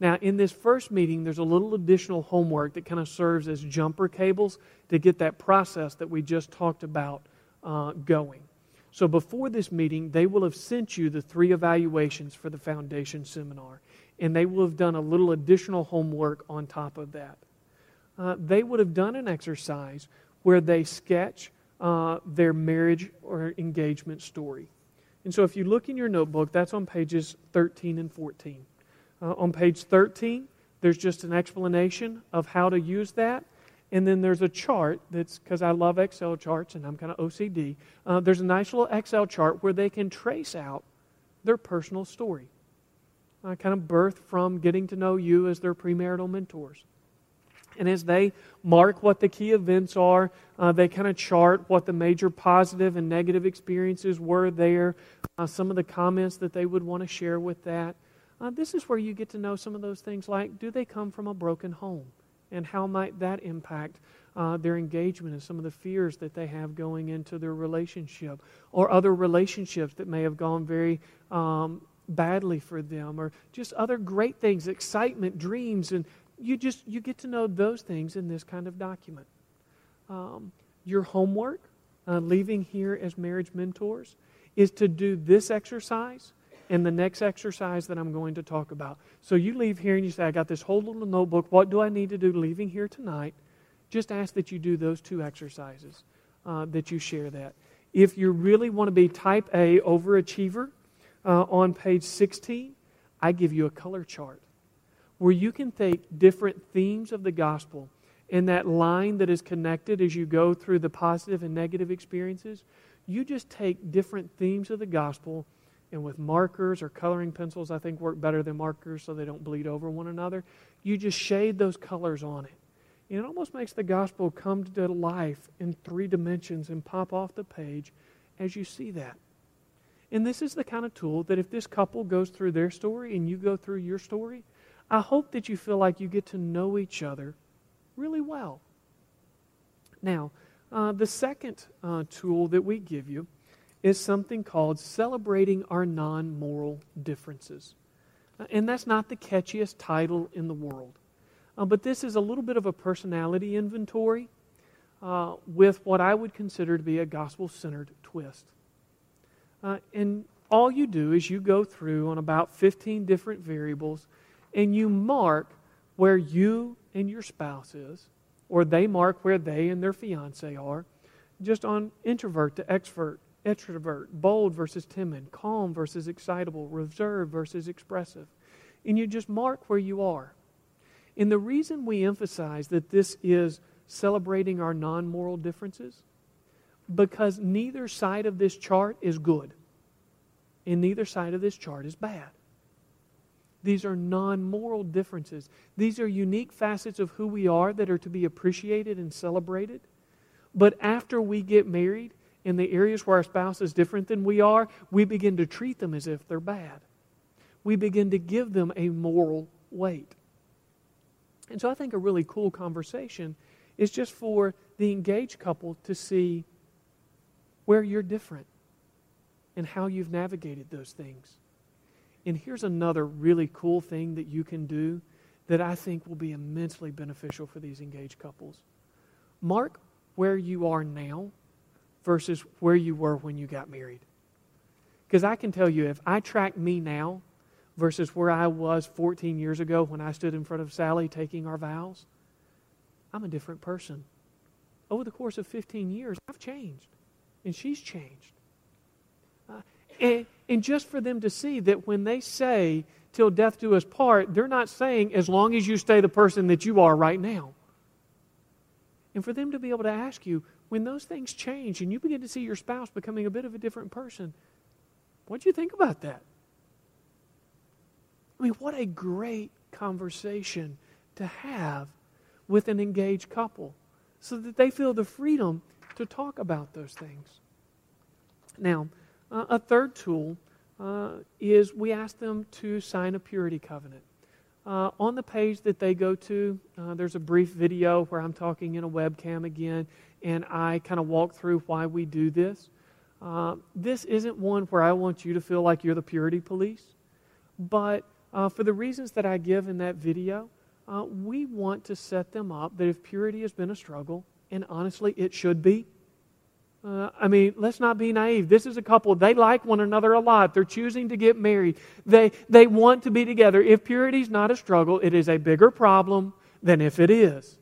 A: Now, in this first meeting, there's a little additional homework that kind of serves as jumper cables to get that process that we just talked about uh, going. So, before this meeting, they will have sent you the three evaluations for the foundation seminar, and they will have done a little additional homework on top of that. Uh, they would have done an exercise where they sketch uh, their marriage or engagement story. And so, if you look in your notebook, that's on pages 13 and 14. Uh, on page 13, there's just an explanation of how to use that. And then there's a chart that's because I love Excel charts and I'm kind of OCD. Uh, there's a nice little Excel chart where they can trace out their personal story, uh, kind of birth from getting to know you as their premarital mentors. And as they mark what the key events are, uh, they kind of chart what the major positive and negative experiences were there, uh, some of the comments that they would want to share with that. Uh, this is where you get to know some of those things like do they come from a broken home? And how might that impact uh, their engagement and some of the fears that they have going into their relationship? Or other relationships that may have gone very um, badly for them, or just other great things, excitement, dreams, and you just you get to know those things in this kind of document. Um, your homework, uh, leaving here as marriage mentors, is to do this exercise and the next exercise that I'm going to talk about. So you leave here and you say, I got this whole little notebook. What do I need to do leaving here tonight? Just ask that you do those two exercises, uh, that you share that. If you really want to be type A overachiever, uh, on page 16, I give you a color chart where you can take different themes of the gospel and that line that is connected as you go through the positive and negative experiences. You just take different themes of the gospel and with markers or coloring pencils, I think work better than markers so they don't bleed over one another. You just shade those colors on it. And it almost makes the gospel come to life in three dimensions and pop off the page as you see that. And this is the kind of tool that if this couple goes through their story and you go through your story, I hope that you feel like you get to know each other really well. Now, uh, the second uh, tool that we give you is something called celebrating our non moral differences. Uh, and that's not the catchiest title in the world. Uh, but this is a little bit of a personality inventory uh, with what I would consider to be a gospel centered twist. Uh, and all you do is you go through on about 15 different variables and you mark where you and your spouse is, or they mark where they and their fiance are, just on introvert to extrovert, extrovert, bold versus timid, calm versus excitable, reserved versus expressive. And you just mark where you are. And the reason we emphasize that this is celebrating our non moral differences, because neither side of this chart is good, and neither side of this chart is bad. These are non moral differences. These are unique facets of who we are that are to be appreciated and celebrated. But after we get married, in the areas where our spouse is different than we are, we begin to treat them as if they're bad. We begin to give them a moral weight. And so I think a really cool conversation is just for the engaged couple to see where you're different and how you've navigated those things. And here's another really cool thing that you can do that I think will be immensely beneficial for these engaged couples. Mark where you are now versus where you were when you got married. Because I can tell you, if I track me now versus where I was 14 years ago when I stood in front of Sally taking our vows, I'm a different person. Over the course of 15 years, I've changed, and she's changed. Uh, and, and just for them to see that when they say, till death do us part, they're not saying, as long as you stay the person that you are right now. And for them to be able to ask you, when those things change and you begin to see your spouse becoming a bit of a different person, what do you think about that? I mean, what a great conversation to have with an engaged couple so that they feel the freedom to talk about those things. Now, uh, a third tool uh, is we ask them to sign a purity covenant. Uh, on the page that they go to, uh, there's a brief video where I'm talking in a webcam again, and I kind of walk through why we do this. Uh, this isn't one where I want you to feel like you're the purity police, but uh, for the reasons that I give in that video, we want to set them up that if purity has been a struggle, and honestly, it should be. Uh, I mean, let's not be naive. This is a couple. They like one another a lot. They're choosing to get married. They, they want to be together. If purity is not a struggle, it is a bigger problem than if it is.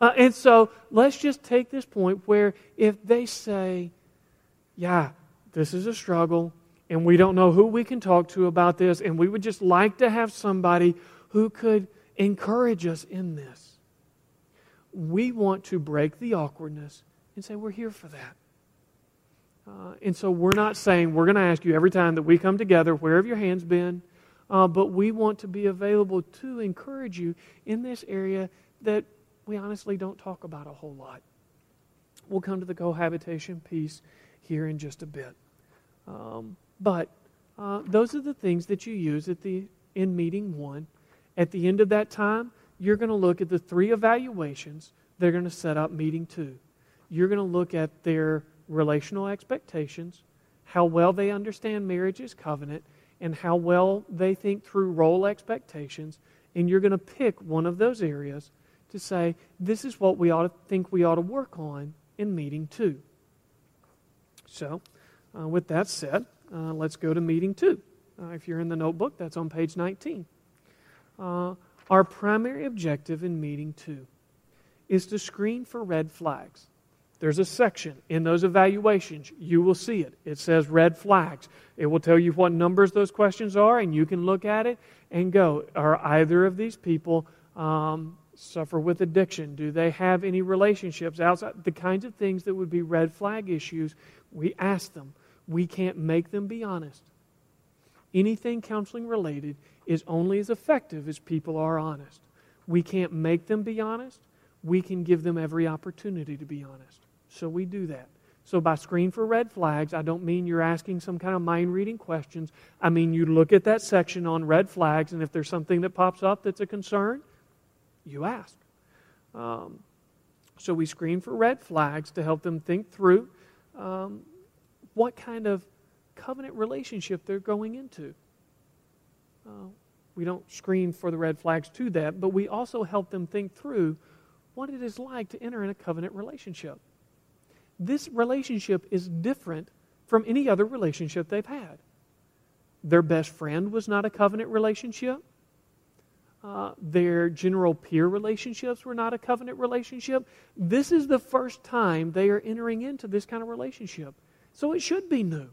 A: Uh, and so let's just take this point where if they say, yeah, this is a struggle, and we don't know who we can talk to about this, and we would just like to have somebody who could encourage us in this. We want to break the awkwardness and say, We're here for that. Uh, and so we're not saying we're going to ask you every time that we come together, where have your hands been? Uh, but we want to be available to encourage you in this area that we honestly don't talk about a whole lot. We'll come to the cohabitation piece here in just a bit. Um, but uh, those are the things that you use at the in meeting one. At the end of that time, you're going to look at the three evaluations. They're going to set up meeting two. You're going to look at their relational expectations, how well they understand marriage's covenant, and how well they think through role expectations. And you're going to pick one of those areas to say, this is what we ought to think we ought to work on in meeting two. So, uh, with that said, uh, let's go to meeting two. Uh, if you're in the notebook, that's on page 19. Our primary objective in meeting two is to screen for red flags. There's a section in those evaluations. You will see it. It says red flags. It will tell you what numbers those questions are, and you can look at it and go, are either of these people um, suffer with addiction? Do they have any relationships outside? The kinds of things that would be red flag issues, we ask them. We can't make them be honest. Anything counseling related is only as effective as people are honest. We can't make them be honest. We can give them every opportunity to be honest. So we do that. So by screen for red flags, I don't mean you're asking some kind of mind reading questions. I mean you look at that section on red flags, and if there's something that pops up that's a concern, you ask. Um, so we screen for red flags to help them think through um, what kind of covenant relationship they're going into. Uh, we don't screen for the red flags to that, but we also help them think through what it is like to enter in a covenant relationship. This relationship is different from any other relationship they've had. Their best friend was not a covenant relationship. Uh, their general peer relationships were not a covenant relationship. This is the first time they are entering into this kind of relationship. So it should be new.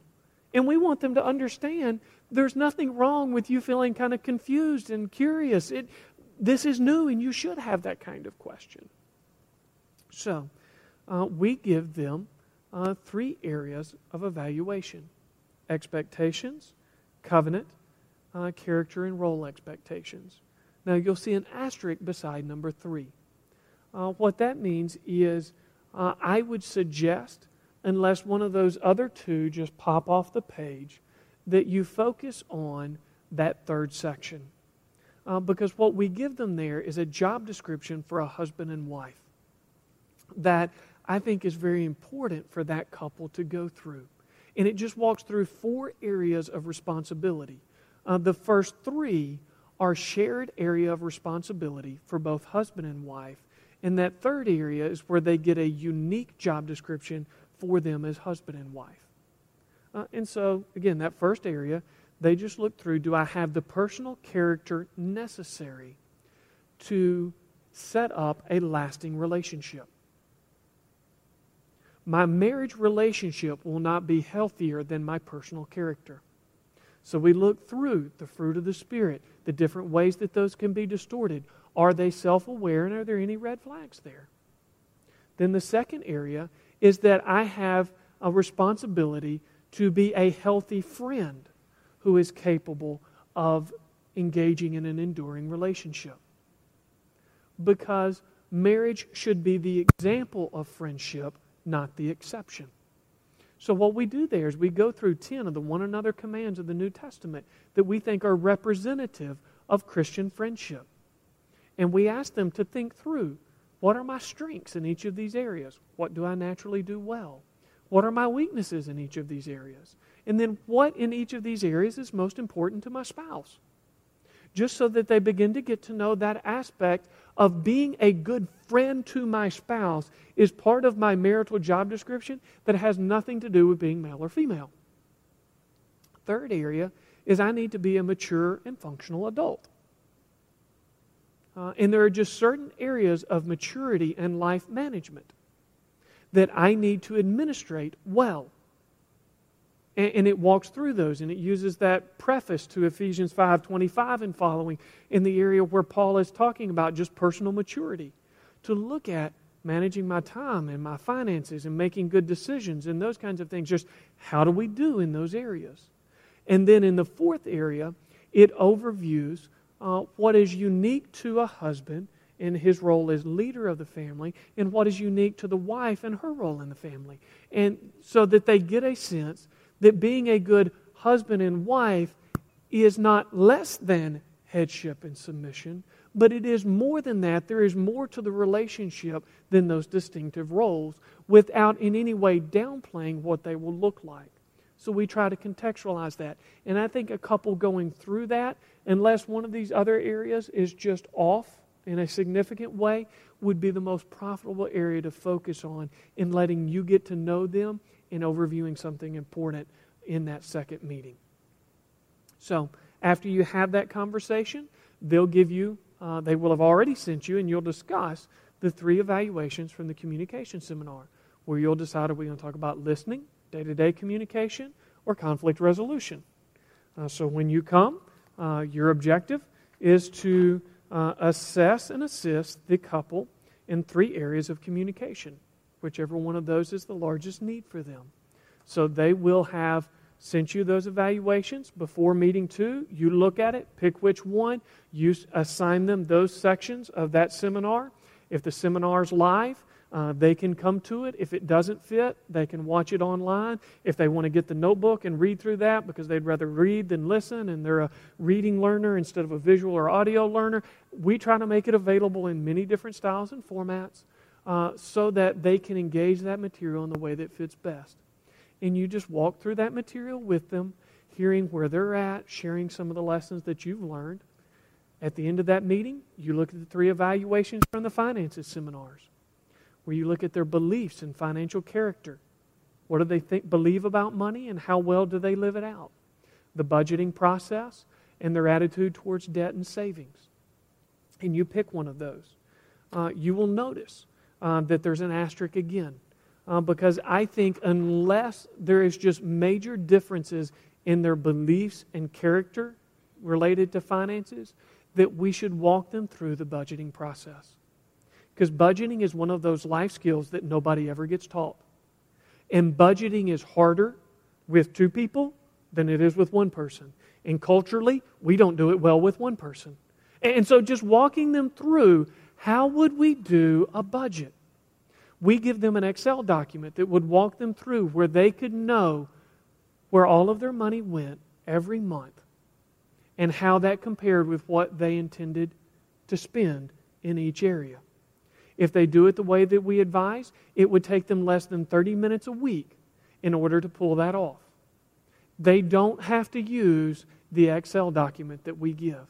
A: And we want them to understand there's nothing wrong with you feeling kind of confused and curious. It, this is new, and you should have that kind of question. So, uh, we give them uh, three areas of evaluation expectations, covenant, uh, character, and role expectations. Now, you'll see an asterisk beside number three. Uh, what that means is uh, I would suggest, unless one of those other two just pop off the page, that you focus on that third section. Uh, because what we give them there is a job description for a husband and wife that I think is very important for that couple to go through. And it just walks through four areas of responsibility. Uh, the first three are shared area of responsibility for both husband and wife. And that third area is where they get a unique job description for them as husband and wife. Uh, and so, again, that first area, they just look through do I have the personal character necessary to set up a lasting relationship? My marriage relationship will not be healthier than my personal character. So we look through the fruit of the Spirit, the different ways that those can be distorted. Are they self aware and are there any red flags there? Then the second area is that I have a responsibility to be a healthy friend who is capable of engaging in an enduring relationship. Because marriage should be the example of friendship, not the exception. So, what we do there is we go through 10 of the one another commands of the New Testament that we think are representative of Christian friendship. And we ask them to think through what are my strengths in each of these areas? What do I naturally do well? What are my weaknesses in each of these areas? And then what in each of these areas is most important to my spouse? just so that they begin to get to know that aspect of being a good friend to my spouse is part of my marital job description that has nothing to do with being male or female. Third area is I need to be a mature and functional adult. Uh, and there are just certain areas of maturity and life management that I need to administrate well. And, and, it walks through those, and it uses that preface to Ephesians 5.25 and following in the area where Paul is talking about just personal maturity. To look at managing my time and my finances and making good decisions and those kinds of things. Just how do we do in those areas? And then in the fourth area, it overviews uh, what is unique to a husband in his role as leader of the family and what is unique to the wife and her role in the family. And so that they get a sense that being a good husband and wife is not less than headship and submission, but it is more than that. There is more to the relationship than those distinctive roles without in any way downplaying what they will look like. So we try to contextualize that. And I think a couple going through that, unless one of these other areas is just off in a significant way, would be the most profitable area to focus on in letting you get to know them and overviewing something important in that second meeting. So, after you have that conversation, they'll give you, uh, they will have already sent you, and you'll discuss the three evaluations from the communication seminar, where you'll decide are we going to talk about listening, day to day communication, or conflict resolution. Uh, so when you come, uh, your objective is to uh, assess and assist the couple in three areas of communication, whichever one of those is the largest need for them. So they will have sent you those evaluations before meeting two. You look at it, pick which one, you assign them those sections of that seminar. If the seminar is live, uh, they can come to it. If it doesn't fit, they can watch it online. If they want to get the notebook and read through that because they'd rather read than listen and they're a reading learner instead of a visual or audio learner, we try to make it available in many different styles and formats uh, so that they can engage that material in the way that fits best. And you just walk through that material with them, hearing where they're at, sharing some of the lessons that you've learned. At the end of that meeting, you look at the three evaluations from the finances seminars where you look at their beliefs and financial character. What do they think, believe about money, and how well do they live it out? The budgeting process and their attitude towards debt and savings. And you pick one of those. Uh, you will notice uh, that there's an asterisk again. Uh, because I think unless there is just major differences in their beliefs and character related to finances, that we should walk them through the budgeting process. Because budgeting is one of those life skills that nobody ever gets taught. And budgeting is harder with two people than it is with one person. And culturally, we don't do it well with one person. And so just walking them through how would we do a budget? We give them an Excel document that would walk them through where they could know where all of their money went every month and how that compared with what they intended to spend in each area. If they do it the way that we advise, it would take them less than 30 minutes a week in order to pull that off. They don't have to use the Excel document that we give.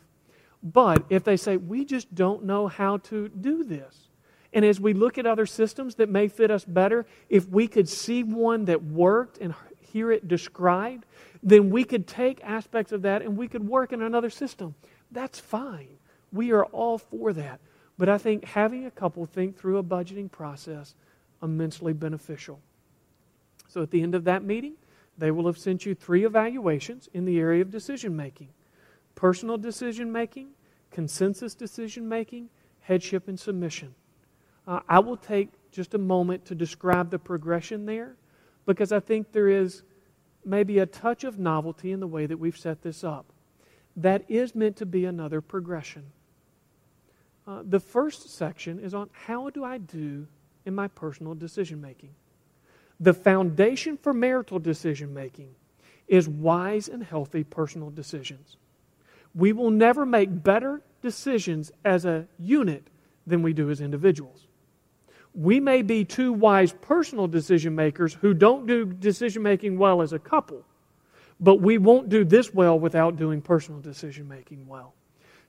A: But if they say, we just don't know how to do this, and as we look at other systems that may fit us better, if we could see one that worked and hear it described, then we could take aspects of that and we could work in another system. That's fine. We are all for that. But I think having a couple think through a budgeting process immensely beneficial. So at the end of that meeting, they will have sent you three evaluations in the area of decision making personal decision making, consensus decision making, headship, and submission. Uh, I will take just a moment to describe the progression there because I think there is maybe a touch of novelty in the way that we've set this up. That is meant to be another progression. Uh, the first section is on how do I do in my personal decision making. The foundation for marital decision making is wise and healthy personal decisions. We will never make better decisions as a unit than we do as individuals. We may be two wise personal decision makers who don't do decision making well as a couple, but we won't do this well without doing personal decision making well.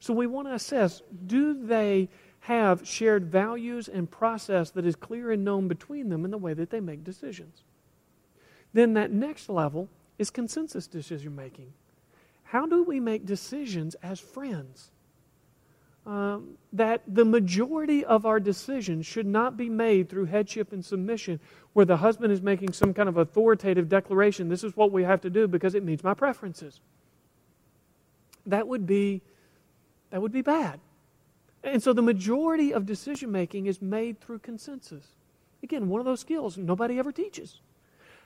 A: So we want to assess do they have shared values and process that is clear and known between them in the way that they make decisions? Then that next level is consensus decision making. How do we make decisions as friends? Um, that the majority of our decisions should not be made through headship and submission, where the husband is making some kind of authoritative declaration this is what we have to do because it meets my preferences. That would be, that would be bad. And so the majority of decision making is made through consensus. Again, one of those skills nobody ever teaches.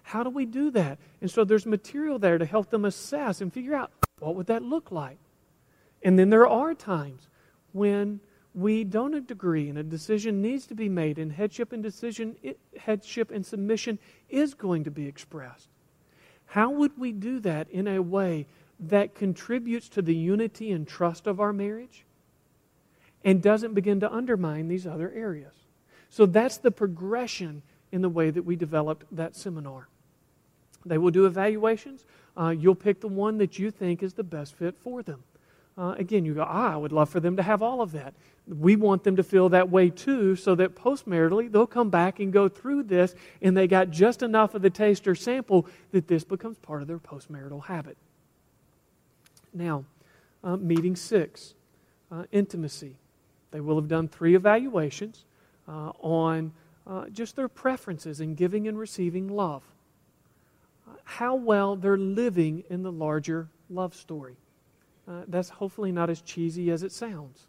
A: How do we do that? And so there's material there to help them assess and figure out what would that look like. And then there are times when we don't agree and a decision needs to be made and headship and decision headship and submission is going to be expressed. How would we do that in a way that contributes to the unity and trust of our marriage and doesn't begin to undermine these other areas? So that's the progression in the way that we developed that seminar. They will do evaluations. Uh, you'll pick the one that you think is the best fit for them. Uh, again, you go, ah, I would love for them to have all of that. We want them to feel that way too, so that postmaritally they'll come back and go through this, and they got just enough of the taste or sample that this becomes part of their postmarital habit. Now, uh, meeting six, uh, intimacy. They will have done three evaluations uh, on uh, just their preferences in giving and receiving love how well they're living in the larger love story. Uh, that's hopefully not as cheesy as it sounds.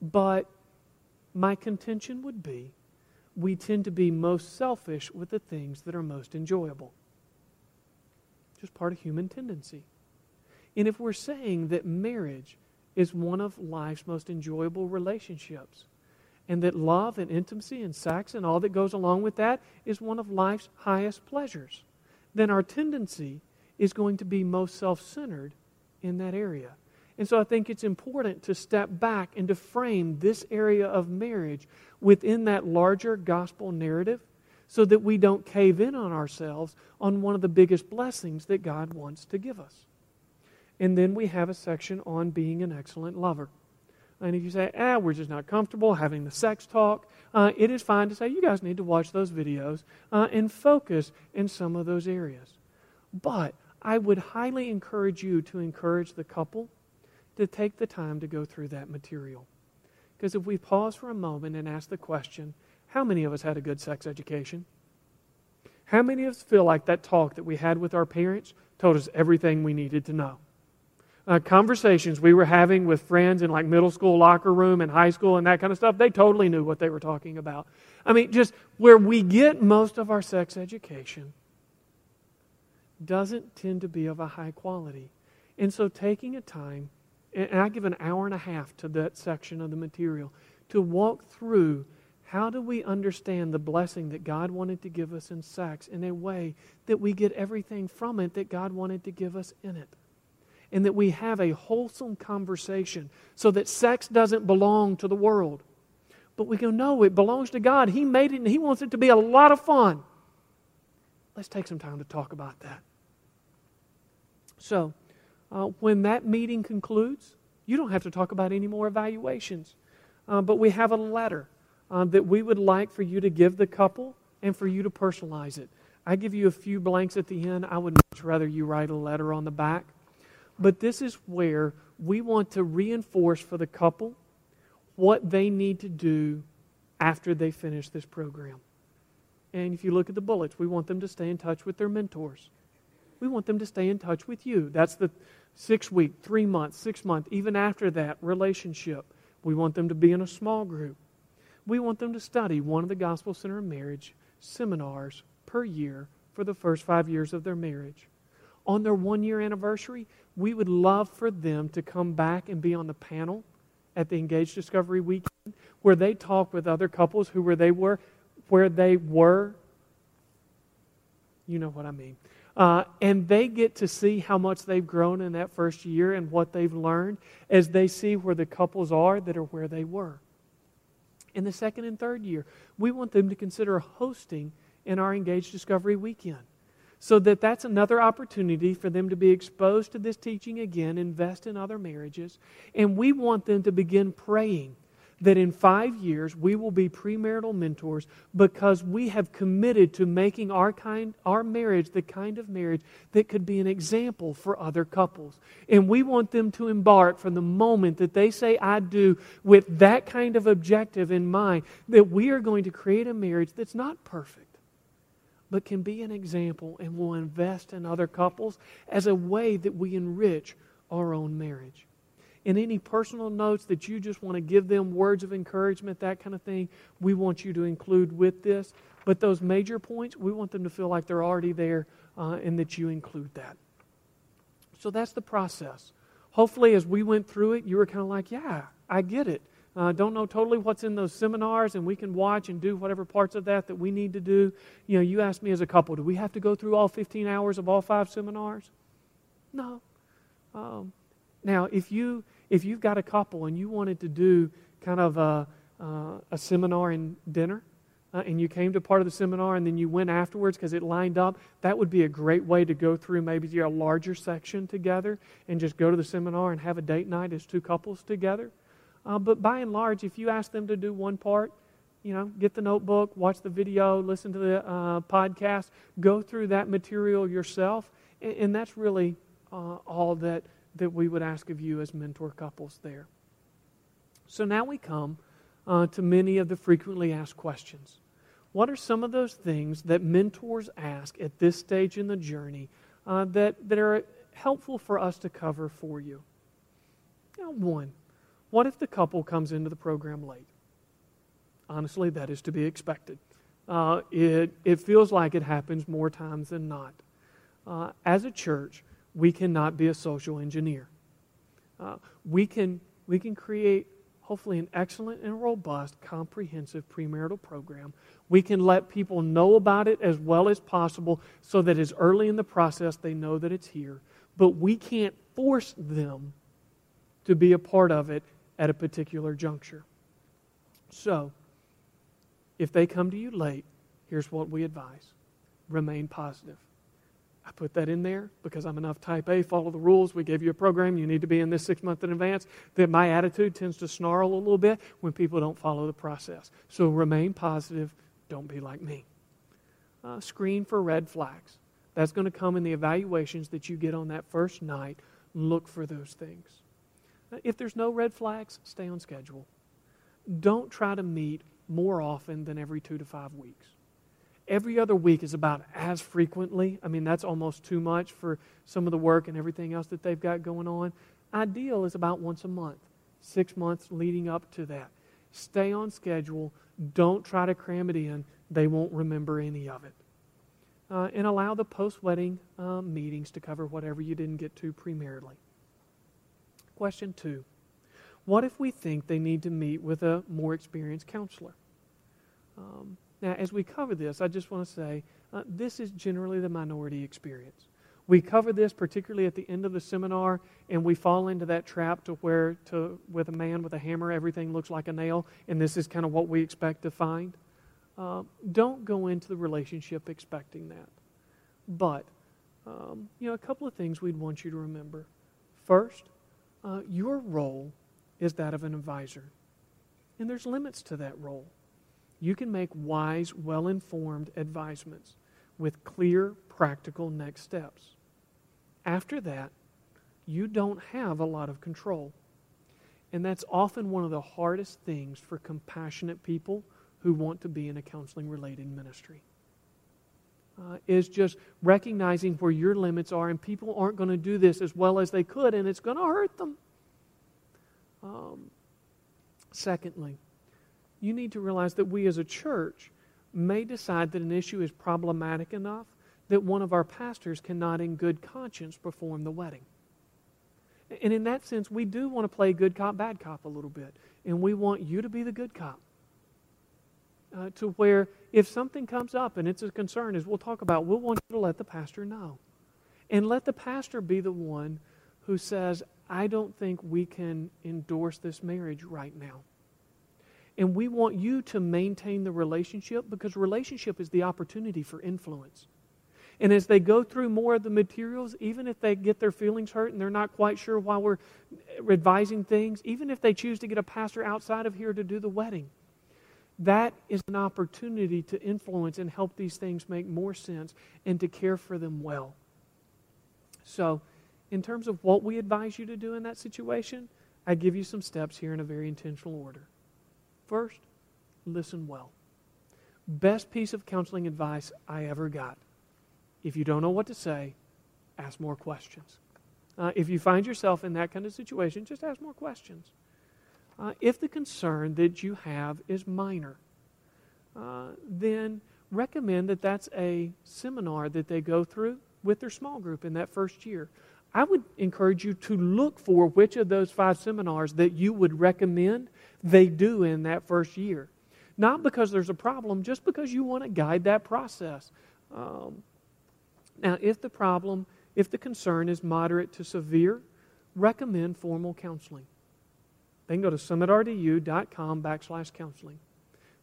A: But my contention would be we tend to be most selfish with the things that are most enjoyable. Just part of human tendency. And if we're saying that marriage is one of life's most enjoyable relationships, and that love and intimacy and sex and all that goes along with that is one of life's highest pleasures, then our tendency is going to be most self centered in that area. And so I think it's important to step back and to frame this area of marriage within that larger gospel narrative so that we don't cave in on ourselves on one of the biggest blessings that God wants to give us. And then we have a section on being an excellent lover. And if you say, ah, we're just not comfortable having the sex talk, uh, it is fine to say, you guys need to watch those videos uh, and focus in some of those areas. But I would highly encourage you to encourage the couple to take the time to go through that material. Because if we pause for a moment and ask the question, how many of us had a good sex education? How many of us feel like that talk that we had with our parents told us everything we needed to know? Uh, conversations we were having with friends in like middle school locker room and high school and that kind of stuff, they totally knew what they were talking about. I mean, just where we get most of our sex education doesn't tend to be of a high quality. And so taking a time, and I give an hour and a half to that section of the material, to walk through how do we understand the blessing that God wanted to give us in sex in a way that we get everything from it that God wanted to give us in it and that we have a wholesome conversation so that sex doesn't belong to the world. But we go, no, it belongs to God. He made it and He wants it to be a lot of fun. Let's take some time to talk about that. So, uh, when that meeting concludes, you don't have to talk about any more evaluations. Uh, but we have a letter uh, that we would like for you to give the couple and for you to personalize it. I give you a few blanks at the end. I would much rather you write a letter on the back. But this is where we want to reinforce for the couple what they need to do after they finish this program. And if you look at the bullets, we want them to stay in touch with their mentors. We want them to stay in touch with you. That's the six week, three month, six month, even after that relationship. We want them to be in a small group. We want them to study one of the Gospel Centered Marriage seminars per year for the first five years of their marriage. On their one year anniversary, we would love for them to come back and be on the panel at the Engaged Discovery Weekend where they talk with other couples who where they were, where they were. You know what I mean. Uh, and they get to see how much they've grown in that first year and what they've learned as they see where the couples are that are where they were. In the second and third year, we want them to consider hosting in our Engaged Discovery Weekend so that that's another opportunity for them to be exposed to this teaching again, invest in other marriages. And we want them to begin praying that in five years we will be premarital mentors because we have committed to making our kind our marriage the kind of marriage that could be an example for other couples and we want them to embark from the moment that they say i do with that kind of objective in mind that we are going to create a marriage that's not perfect but can be an example and will invest in other couples as a way that we enrich our own marriage. In any personal notes that you just want to give them, words of encouragement, that kind of thing, we want you to include with this. But those major points, we want them to feel like they're already there uh, and that you include that. So that's the process. Hopefully, as we went through it, you were kind of like, yeah, I get it uh, don't know totally what's in those seminars, and we can watch and do whatever parts of that that we need to do. You know, you asked me as a couple, do we have to go through all 15 hours of all five seminars? No. Um, now, if you if you've got a couple and you wanted to do kind of a, uh, a seminar and dinner, uh, and you came to part of the seminar and then you went afterwards because it lined up, that would be a great way to go through maybe your larger section together and just go to the seminar and have a date night as two couples together. Uh, but by and large, if you ask them to do one part, you know, get the notebook, watch the video, listen to the uh, podcast, go through that material yourself, and, and that's really uh, all that that we would ask of you as mentor couples there. So now we come uh, to many of the frequently asked questions. What are some of those things that mentors ask at this stage in the journey uh, that, that are helpful for us to cover for you? know, one, what if the couple comes into the program late? Honestly, that is to be expected. Uh, it, it feels like it happens more times than not. Uh, as a church, we cannot be a social engineer. Uh, we, can, we can create, hopefully, an excellent and robust, comprehensive premarital program. We can let people know about it as well as possible so that as early in the process they know that it's here. But we can't force them to be a part of it at a particular juncture. So, if they come to you late, here's what we advise remain positive. I put that in there because I'm enough type A, follow the rules. We gave you a program, you need to be in this six months in advance. That my attitude tends to snarl a little bit when people don't follow the process. So remain positive, don't be like me. Uh, screen for red flags. That's going to come in the evaluations that you get on that first night. Look for those things. If there's no red flags, stay on schedule. Don't try to meet more often than every two to five weeks. Every other week is about as frequently. I mean, that's almost too much for some of the work and everything else that they've got going on. Ideal is about once a month, six months leading up to that. Stay on schedule. Don't try to cram it in. They won't remember any of it. Uh, and allow the post wedding uh, meetings to cover whatever you didn't get to premaritally. Question two What if we think they need to meet with a more experienced counselor? Um, now, as we cover this, I just want to say uh, this is generally the minority experience. We cover this particularly at the end of the seminar, and we fall into that trap to where, to, with a man with a hammer, everything looks like a nail, and this is kind of what we expect to find. Uh, don't go into the relationship expecting that. But, um, you know, a couple of things we'd want you to remember. First, uh, your role is that of an advisor. And there's limits to that role. You can make wise, well informed advisements with clear, practical next steps. After that, you don't have a lot of control. And that's often one of the hardest things for compassionate people who want to be in a counseling related ministry uh, is just recognizing where your limits are, and people aren't going to do this as well as they could, and it's going to hurt them. Um, secondly, you need to realize that we as a church may decide that an issue is problematic enough that one of our pastors cannot, in good conscience, perform the wedding. And in that sense, we do want to play good cop, bad cop a little bit. And we want you to be the good cop uh, to where if something comes up and it's a concern, as we'll talk about, we'll want you to let the pastor know. And let the pastor be the one who says, I don't think we can endorse this marriage right now. And we want you to maintain the relationship because relationship is the opportunity for influence. And as they go through more of the materials, even if they get their feelings hurt and they're not quite sure why we're advising things, even if they choose to get a pastor outside of here to do the wedding, that is an opportunity to influence and help these things make more sense and to care for them well. So, in terms of what we advise you to do in that situation, I give you some steps here in a very intentional order. First, listen well. Best piece of counseling advice I ever got. If you don't know what to say, ask more questions. Uh, if you find yourself in that kind of situation, just ask more questions. Uh, if the concern that you have is minor, uh, then recommend that that's a seminar that they go through with their small group in that first year. I would encourage you to look for which of those five seminars that you would recommend they do in that first year. Not because there's a problem, just because you want to guide that process. Um, now, if the problem, if the concern is moderate to severe, recommend formal counseling. They can go to summitrdu.com backslash counseling.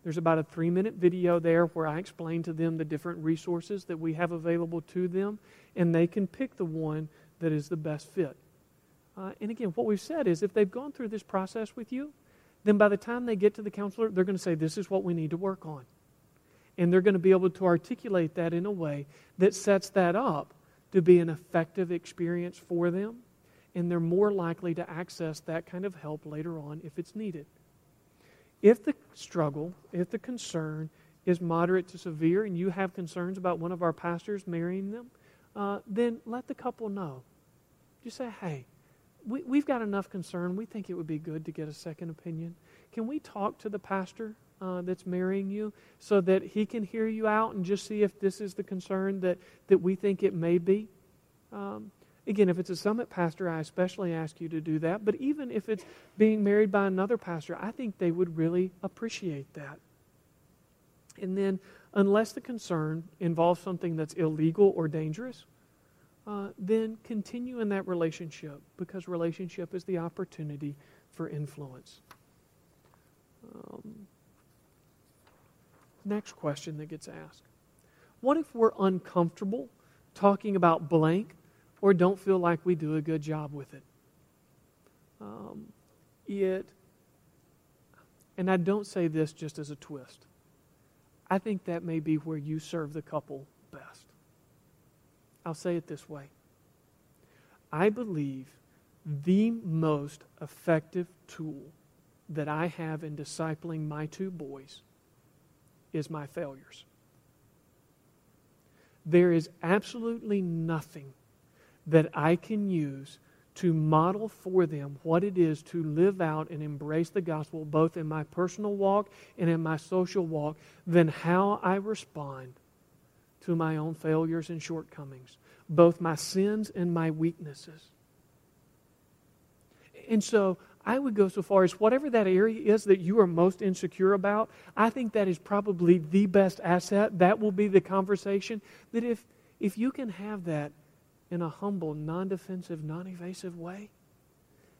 A: There's about a three minute video there where I explain to them the different resources that we have available to them, and they can pick the one that is the best fit. Uh, and again, what we've said is if they've gone through this process with you, then by the time they get to the counselor, they're going to say, This is what we need to work on. And they're going to be able to articulate that in a way that sets that up to be an effective experience for them and they're more likely to access that kind of help later on if it's needed. If the struggle, if the concern is moderate to severe, and you have concerns about one of our pastors marrying them, uh, then let the couple know. Just say, hey, we, we've got enough concern. We think it would be good to get a second opinion. Can we talk to the pastor uh, that's marrying you so that he can hear you out and just see if this is the concern that, that we think it may be? Um, Again, if it's a summit pastor, I especially ask you to do that. But even if it's being married by another pastor, I think they would really appreciate that. And then, unless the concern involves something that's illegal or dangerous, uh, then continue in that relationship because relationship is the opportunity for influence. Um, next question that gets asked What if we're uncomfortable talking about blank or don't feel like we do a good job with it. Um, it, and I don't say this just as a twist. I think that may be where you serve the couple best. I'll say it this way I believe the most effective tool that I have in discipling my two boys is my failures. There is absolutely nothing that I can use to model for them what it is to live out and embrace the gospel, both in my personal walk and in my social walk, than how I respond to my own failures and shortcomings, both my sins and my weaknesses. And so I would go so far as whatever that area is that you are most insecure about, I think that is probably the best asset. That will be the conversation that if, if you can have that in a humble, non defensive, non evasive way,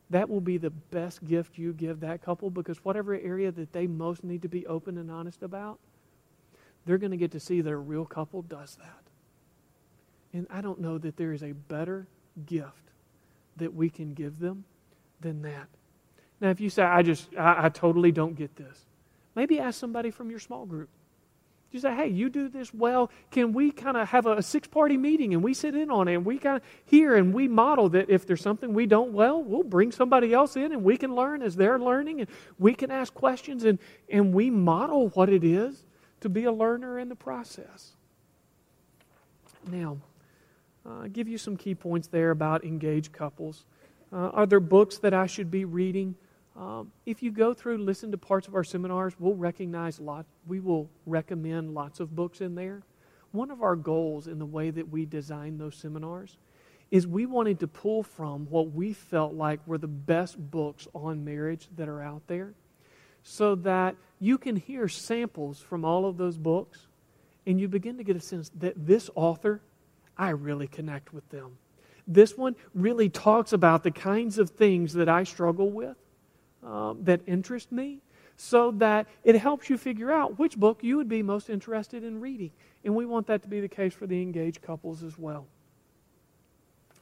A: that will be the best gift you give that couple because whatever area that they most need to be open and honest about, they're going to get to see a real couple does that. And I don't know that there is a better gift that we can give them than that. Now, if you say, I just, I, I totally don't get this, maybe ask somebody from your small group. You say, hey, you do this well. Can we kind of have a, a six party meeting and we sit in on it and we kind of hear and we model that if there's something we don't well, we'll bring somebody else in and we can learn as they're learning and we can ask questions and, and we model what it is to be a learner in the process. Now, uh, give you some key points there about engaged couples. Uh, are there books that I should be reading? Um, if you go through, listen to parts of our seminars, we'll recognize lot. We will recommend lots of books in there. One of our goals in the way that we design those seminars is we wanted to pull from what we felt like were the best books on marriage that are out there, so that you can hear samples from all of those books, and you begin to get a sense that this author, I really connect with them. This one really talks about the kinds of things that I struggle with um, that interest me so that it helps you figure out which book you would be most interested in reading. And we want that to be the case for the engaged couples as well.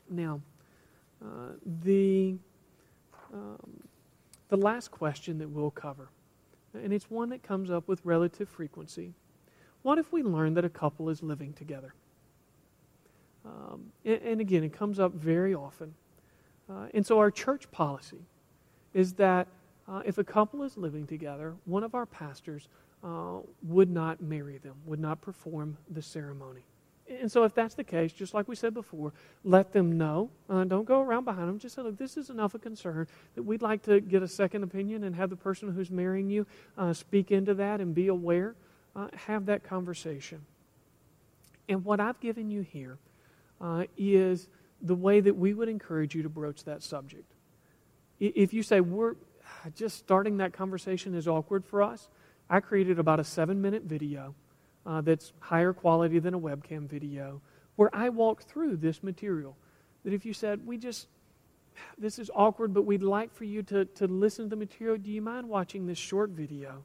A: Now, uh, the, um, the last question that we'll cover, and it's one that comes up with relative frequency. What if we learn that a couple is living together? Um, and, and, again, it comes up very often. Uh, and so, our church policy is that uh, if a couple is living together, one of our pastors uh, would not marry them, would not perform the ceremony. And so, if that's the case, just like we said before, let them know. Uh, don't go around behind them. Just say, look, this is enough of concern that we'd like to get a second opinion and have the person who's marrying you uh, speak into that and be aware. Uh, have that conversation. And what I've given you here uh, is the way that we would encourage you to broach that subject. If you say, we're just starting that conversation is awkward for us, I created about a seven minute video uh, that's higher quality than a webcam video, where I walk through this material. That if you said, we just, this is awkward, but we'd like for you to, to listen to the material, do you mind watching this short video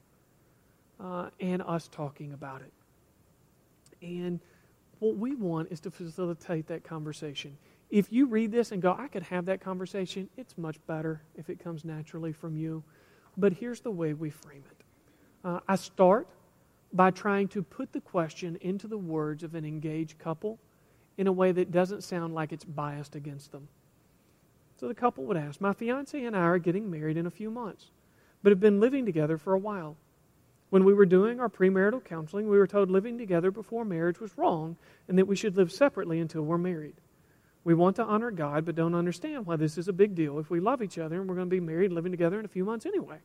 A: uh, and us talking about it? And what we want is to facilitate that conversation. If you read this and go, I could have that conversation, it's much better if it comes naturally from you. But here's the way we frame it uh, I start by trying to put the question into the words of an engaged couple in a way that doesn't sound like it's biased against them. So the couple would ask, My fiance and I are getting married in a few months, but have been living together for a while. When we were doing our premarital counseling, we were told living together before marriage was wrong and that we should live separately until we're married. We want to honor God, but don't understand why this is a big deal if we love each other and we're going to be married living together in a few months anyway.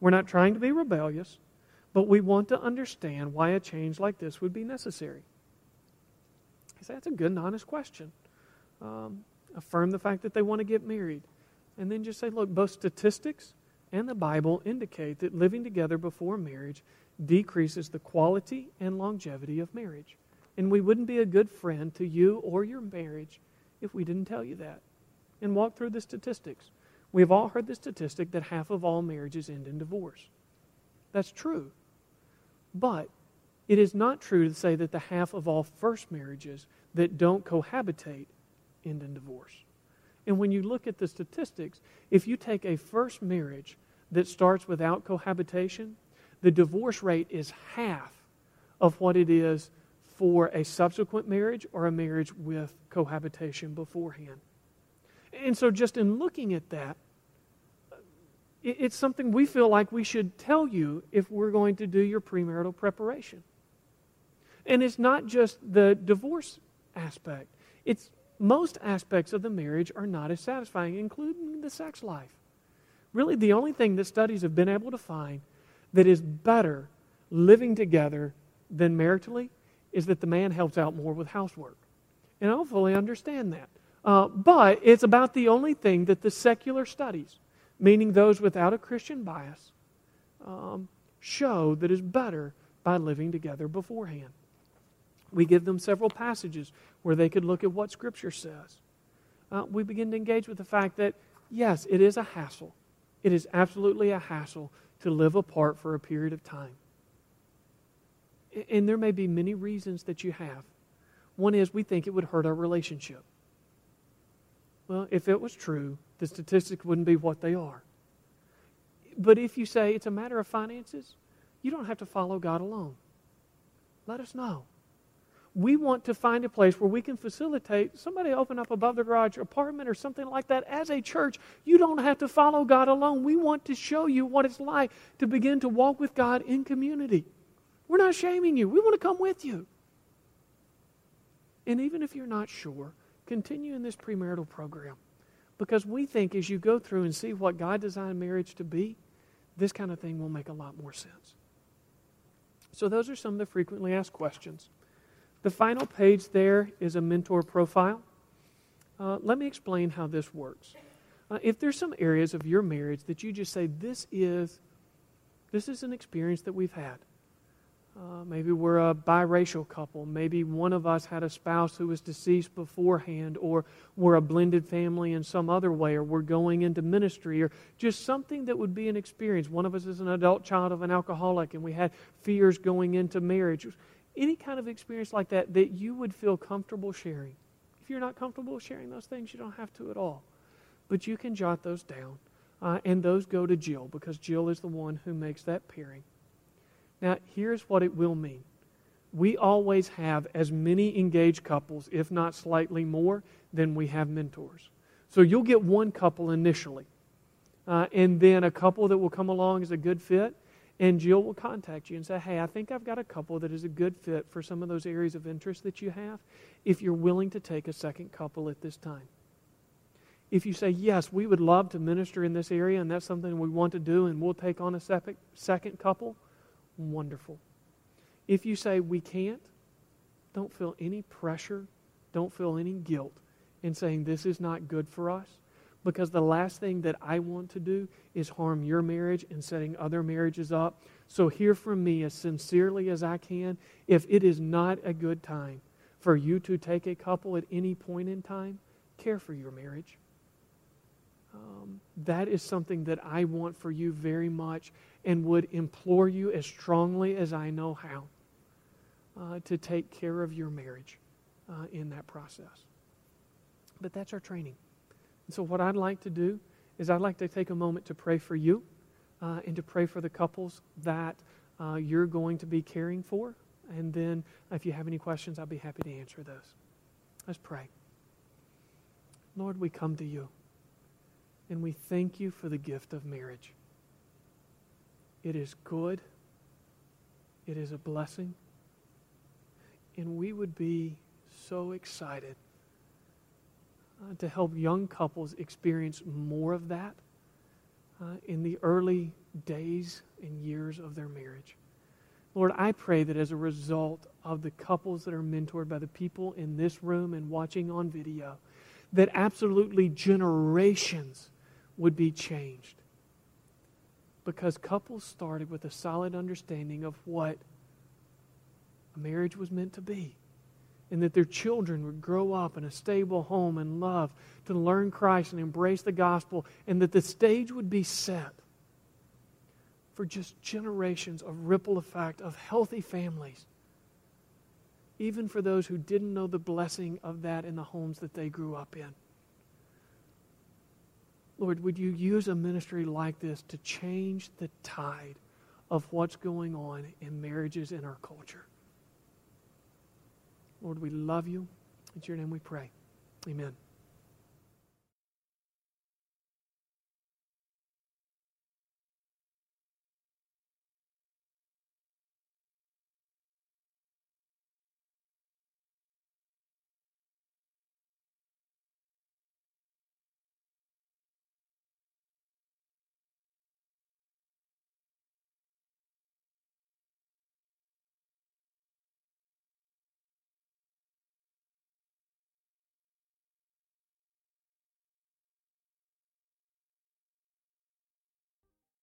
A: We're not trying to be rebellious. But we want to understand why a change like this would be necessary. I say that's a good and honest question. Um, affirm the fact that they want to get married. And then just say, look, both statistics and the Bible indicate that living together before marriage decreases the quality and longevity of marriage. And we wouldn't be a good friend to you or your marriage if we didn't tell you that. And walk through the statistics. We've all heard the statistic that half of all marriages end in divorce. That's true. But it is not true to say that the half of all first marriages that don't cohabitate end in divorce. And when you look at the statistics, if you take a first marriage that starts without cohabitation, the divorce rate is half of what it is for a subsequent marriage or a marriage with cohabitation beforehand. And so, just in looking at that, it's something we feel like we should tell you if we're going to do your premarital preparation. And it's not just the divorce aspect, it's most aspects of the marriage are not as satisfying, including the sex life. Really, the only thing that studies have been able to find that is better living together than maritally is that the man helps out more with housework. And I fully understand that. Uh, but it's about the only thing that the secular studies meaning those without a Christian bias, um, show that is better by living together beforehand. We give them several passages where they could look at what Scripture says. Uh, we begin to engage with the fact that, yes, it is a hassle. It is absolutely a hassle to live apart for a period of time. And there may be many reasons that you have. One is we think it would hurt our relationship. Well, if it was true, the statistics wouldn't be what they are. But if you say it's a matter of finances, you don't have to follow God alone. Let us know. We want to find a place where we can facilitate somebody open up above the garage apartment or something like that as a church. You don't have to follow God alone. We want to show you what it's like to begin to walk with God in community. We're not shaming you. We want to come with you. And even if you're not sure, continue in this premarital program. Because we think as you go through and see what God designed marriage to be, this kind of thing will make a lot more sense. So, those are some of the frequently asked questions. The final page there is a mentor profile. Uh, let me explain how this works. Uh, if there's some areas of your marriage that you just say, this is, this is an experience that we've had, uh, maybe we're a biracial couple. Maybe one of us had a spouse who was deceased beforehand, or we're a blended family in some other way, or we're going into ministry, or just something that would be an experience. One of us is an adult child of an alcoholic, and we had fears going into marriage. any kind of experience like that that you would feel comfortable sharing. If you're not comfortable sharing those things, you don't have to at all. But you can jot those down. Uh, and those go to Jill because Jill is the one who makes that pairing. Now, here's what it will mean we always have as many engaged couples, if not slightly more, than we have mentors. So you'll get one couple initially, uh, and then a couple that will come along as a good fit, and Jill will contact you and say, Hey, I think I've got a couple that is a good fit for some of those areas of interest that you have, if you're willing to take a second couple at this time. If you say, Yes, we would love to minister in this area, and that's something we want to do, and we'll take on a second couple, wonderful. If you say, We can't, don't feel any pressure, don't feel any guilt in saying, This is not good for us because the last thing that I want to do is harm your marriage and setting other marriages up. So hear from me as sincerely as I can. If it is not a good time for you to take a couple at any point in time, care for your marriage. Um, that is something that I want for you very much and would implore you as strongly as I know how uh, to take care of your marriage uh, in that process. But that's our training. And so, what I'd like to do is I'd like to take a moment to pray for you uh, and to pray for the couples that uh, you're going to be caring for. And then, if you have any questions, I'll be happy to answer those. Let's pray. Lord, we come to you and we thank you for the gift of marriage. It is good, it is a blessing, and we would be so excited uh, to help young couples experience more of that uh, in the early days and years of their marriage. Lord, I pray that as a result of the couples that are mentored by the people in this room and watching on video, that absolutely generations would be changed. Because couples started with a solid understanding of what a marriage was meant to be and that their children would grow up in a stable home and love to learn Christ and embrace the gospel, and that the stage would be set for just generations of ripple effect of healthy families, even for those who didn't know the blessing of that in the homes that they grew up in. Lord, would you use a ministry like this to change the tide of what's going on in marriages in our culture? Lord, we love you. In your name we pray. Amen.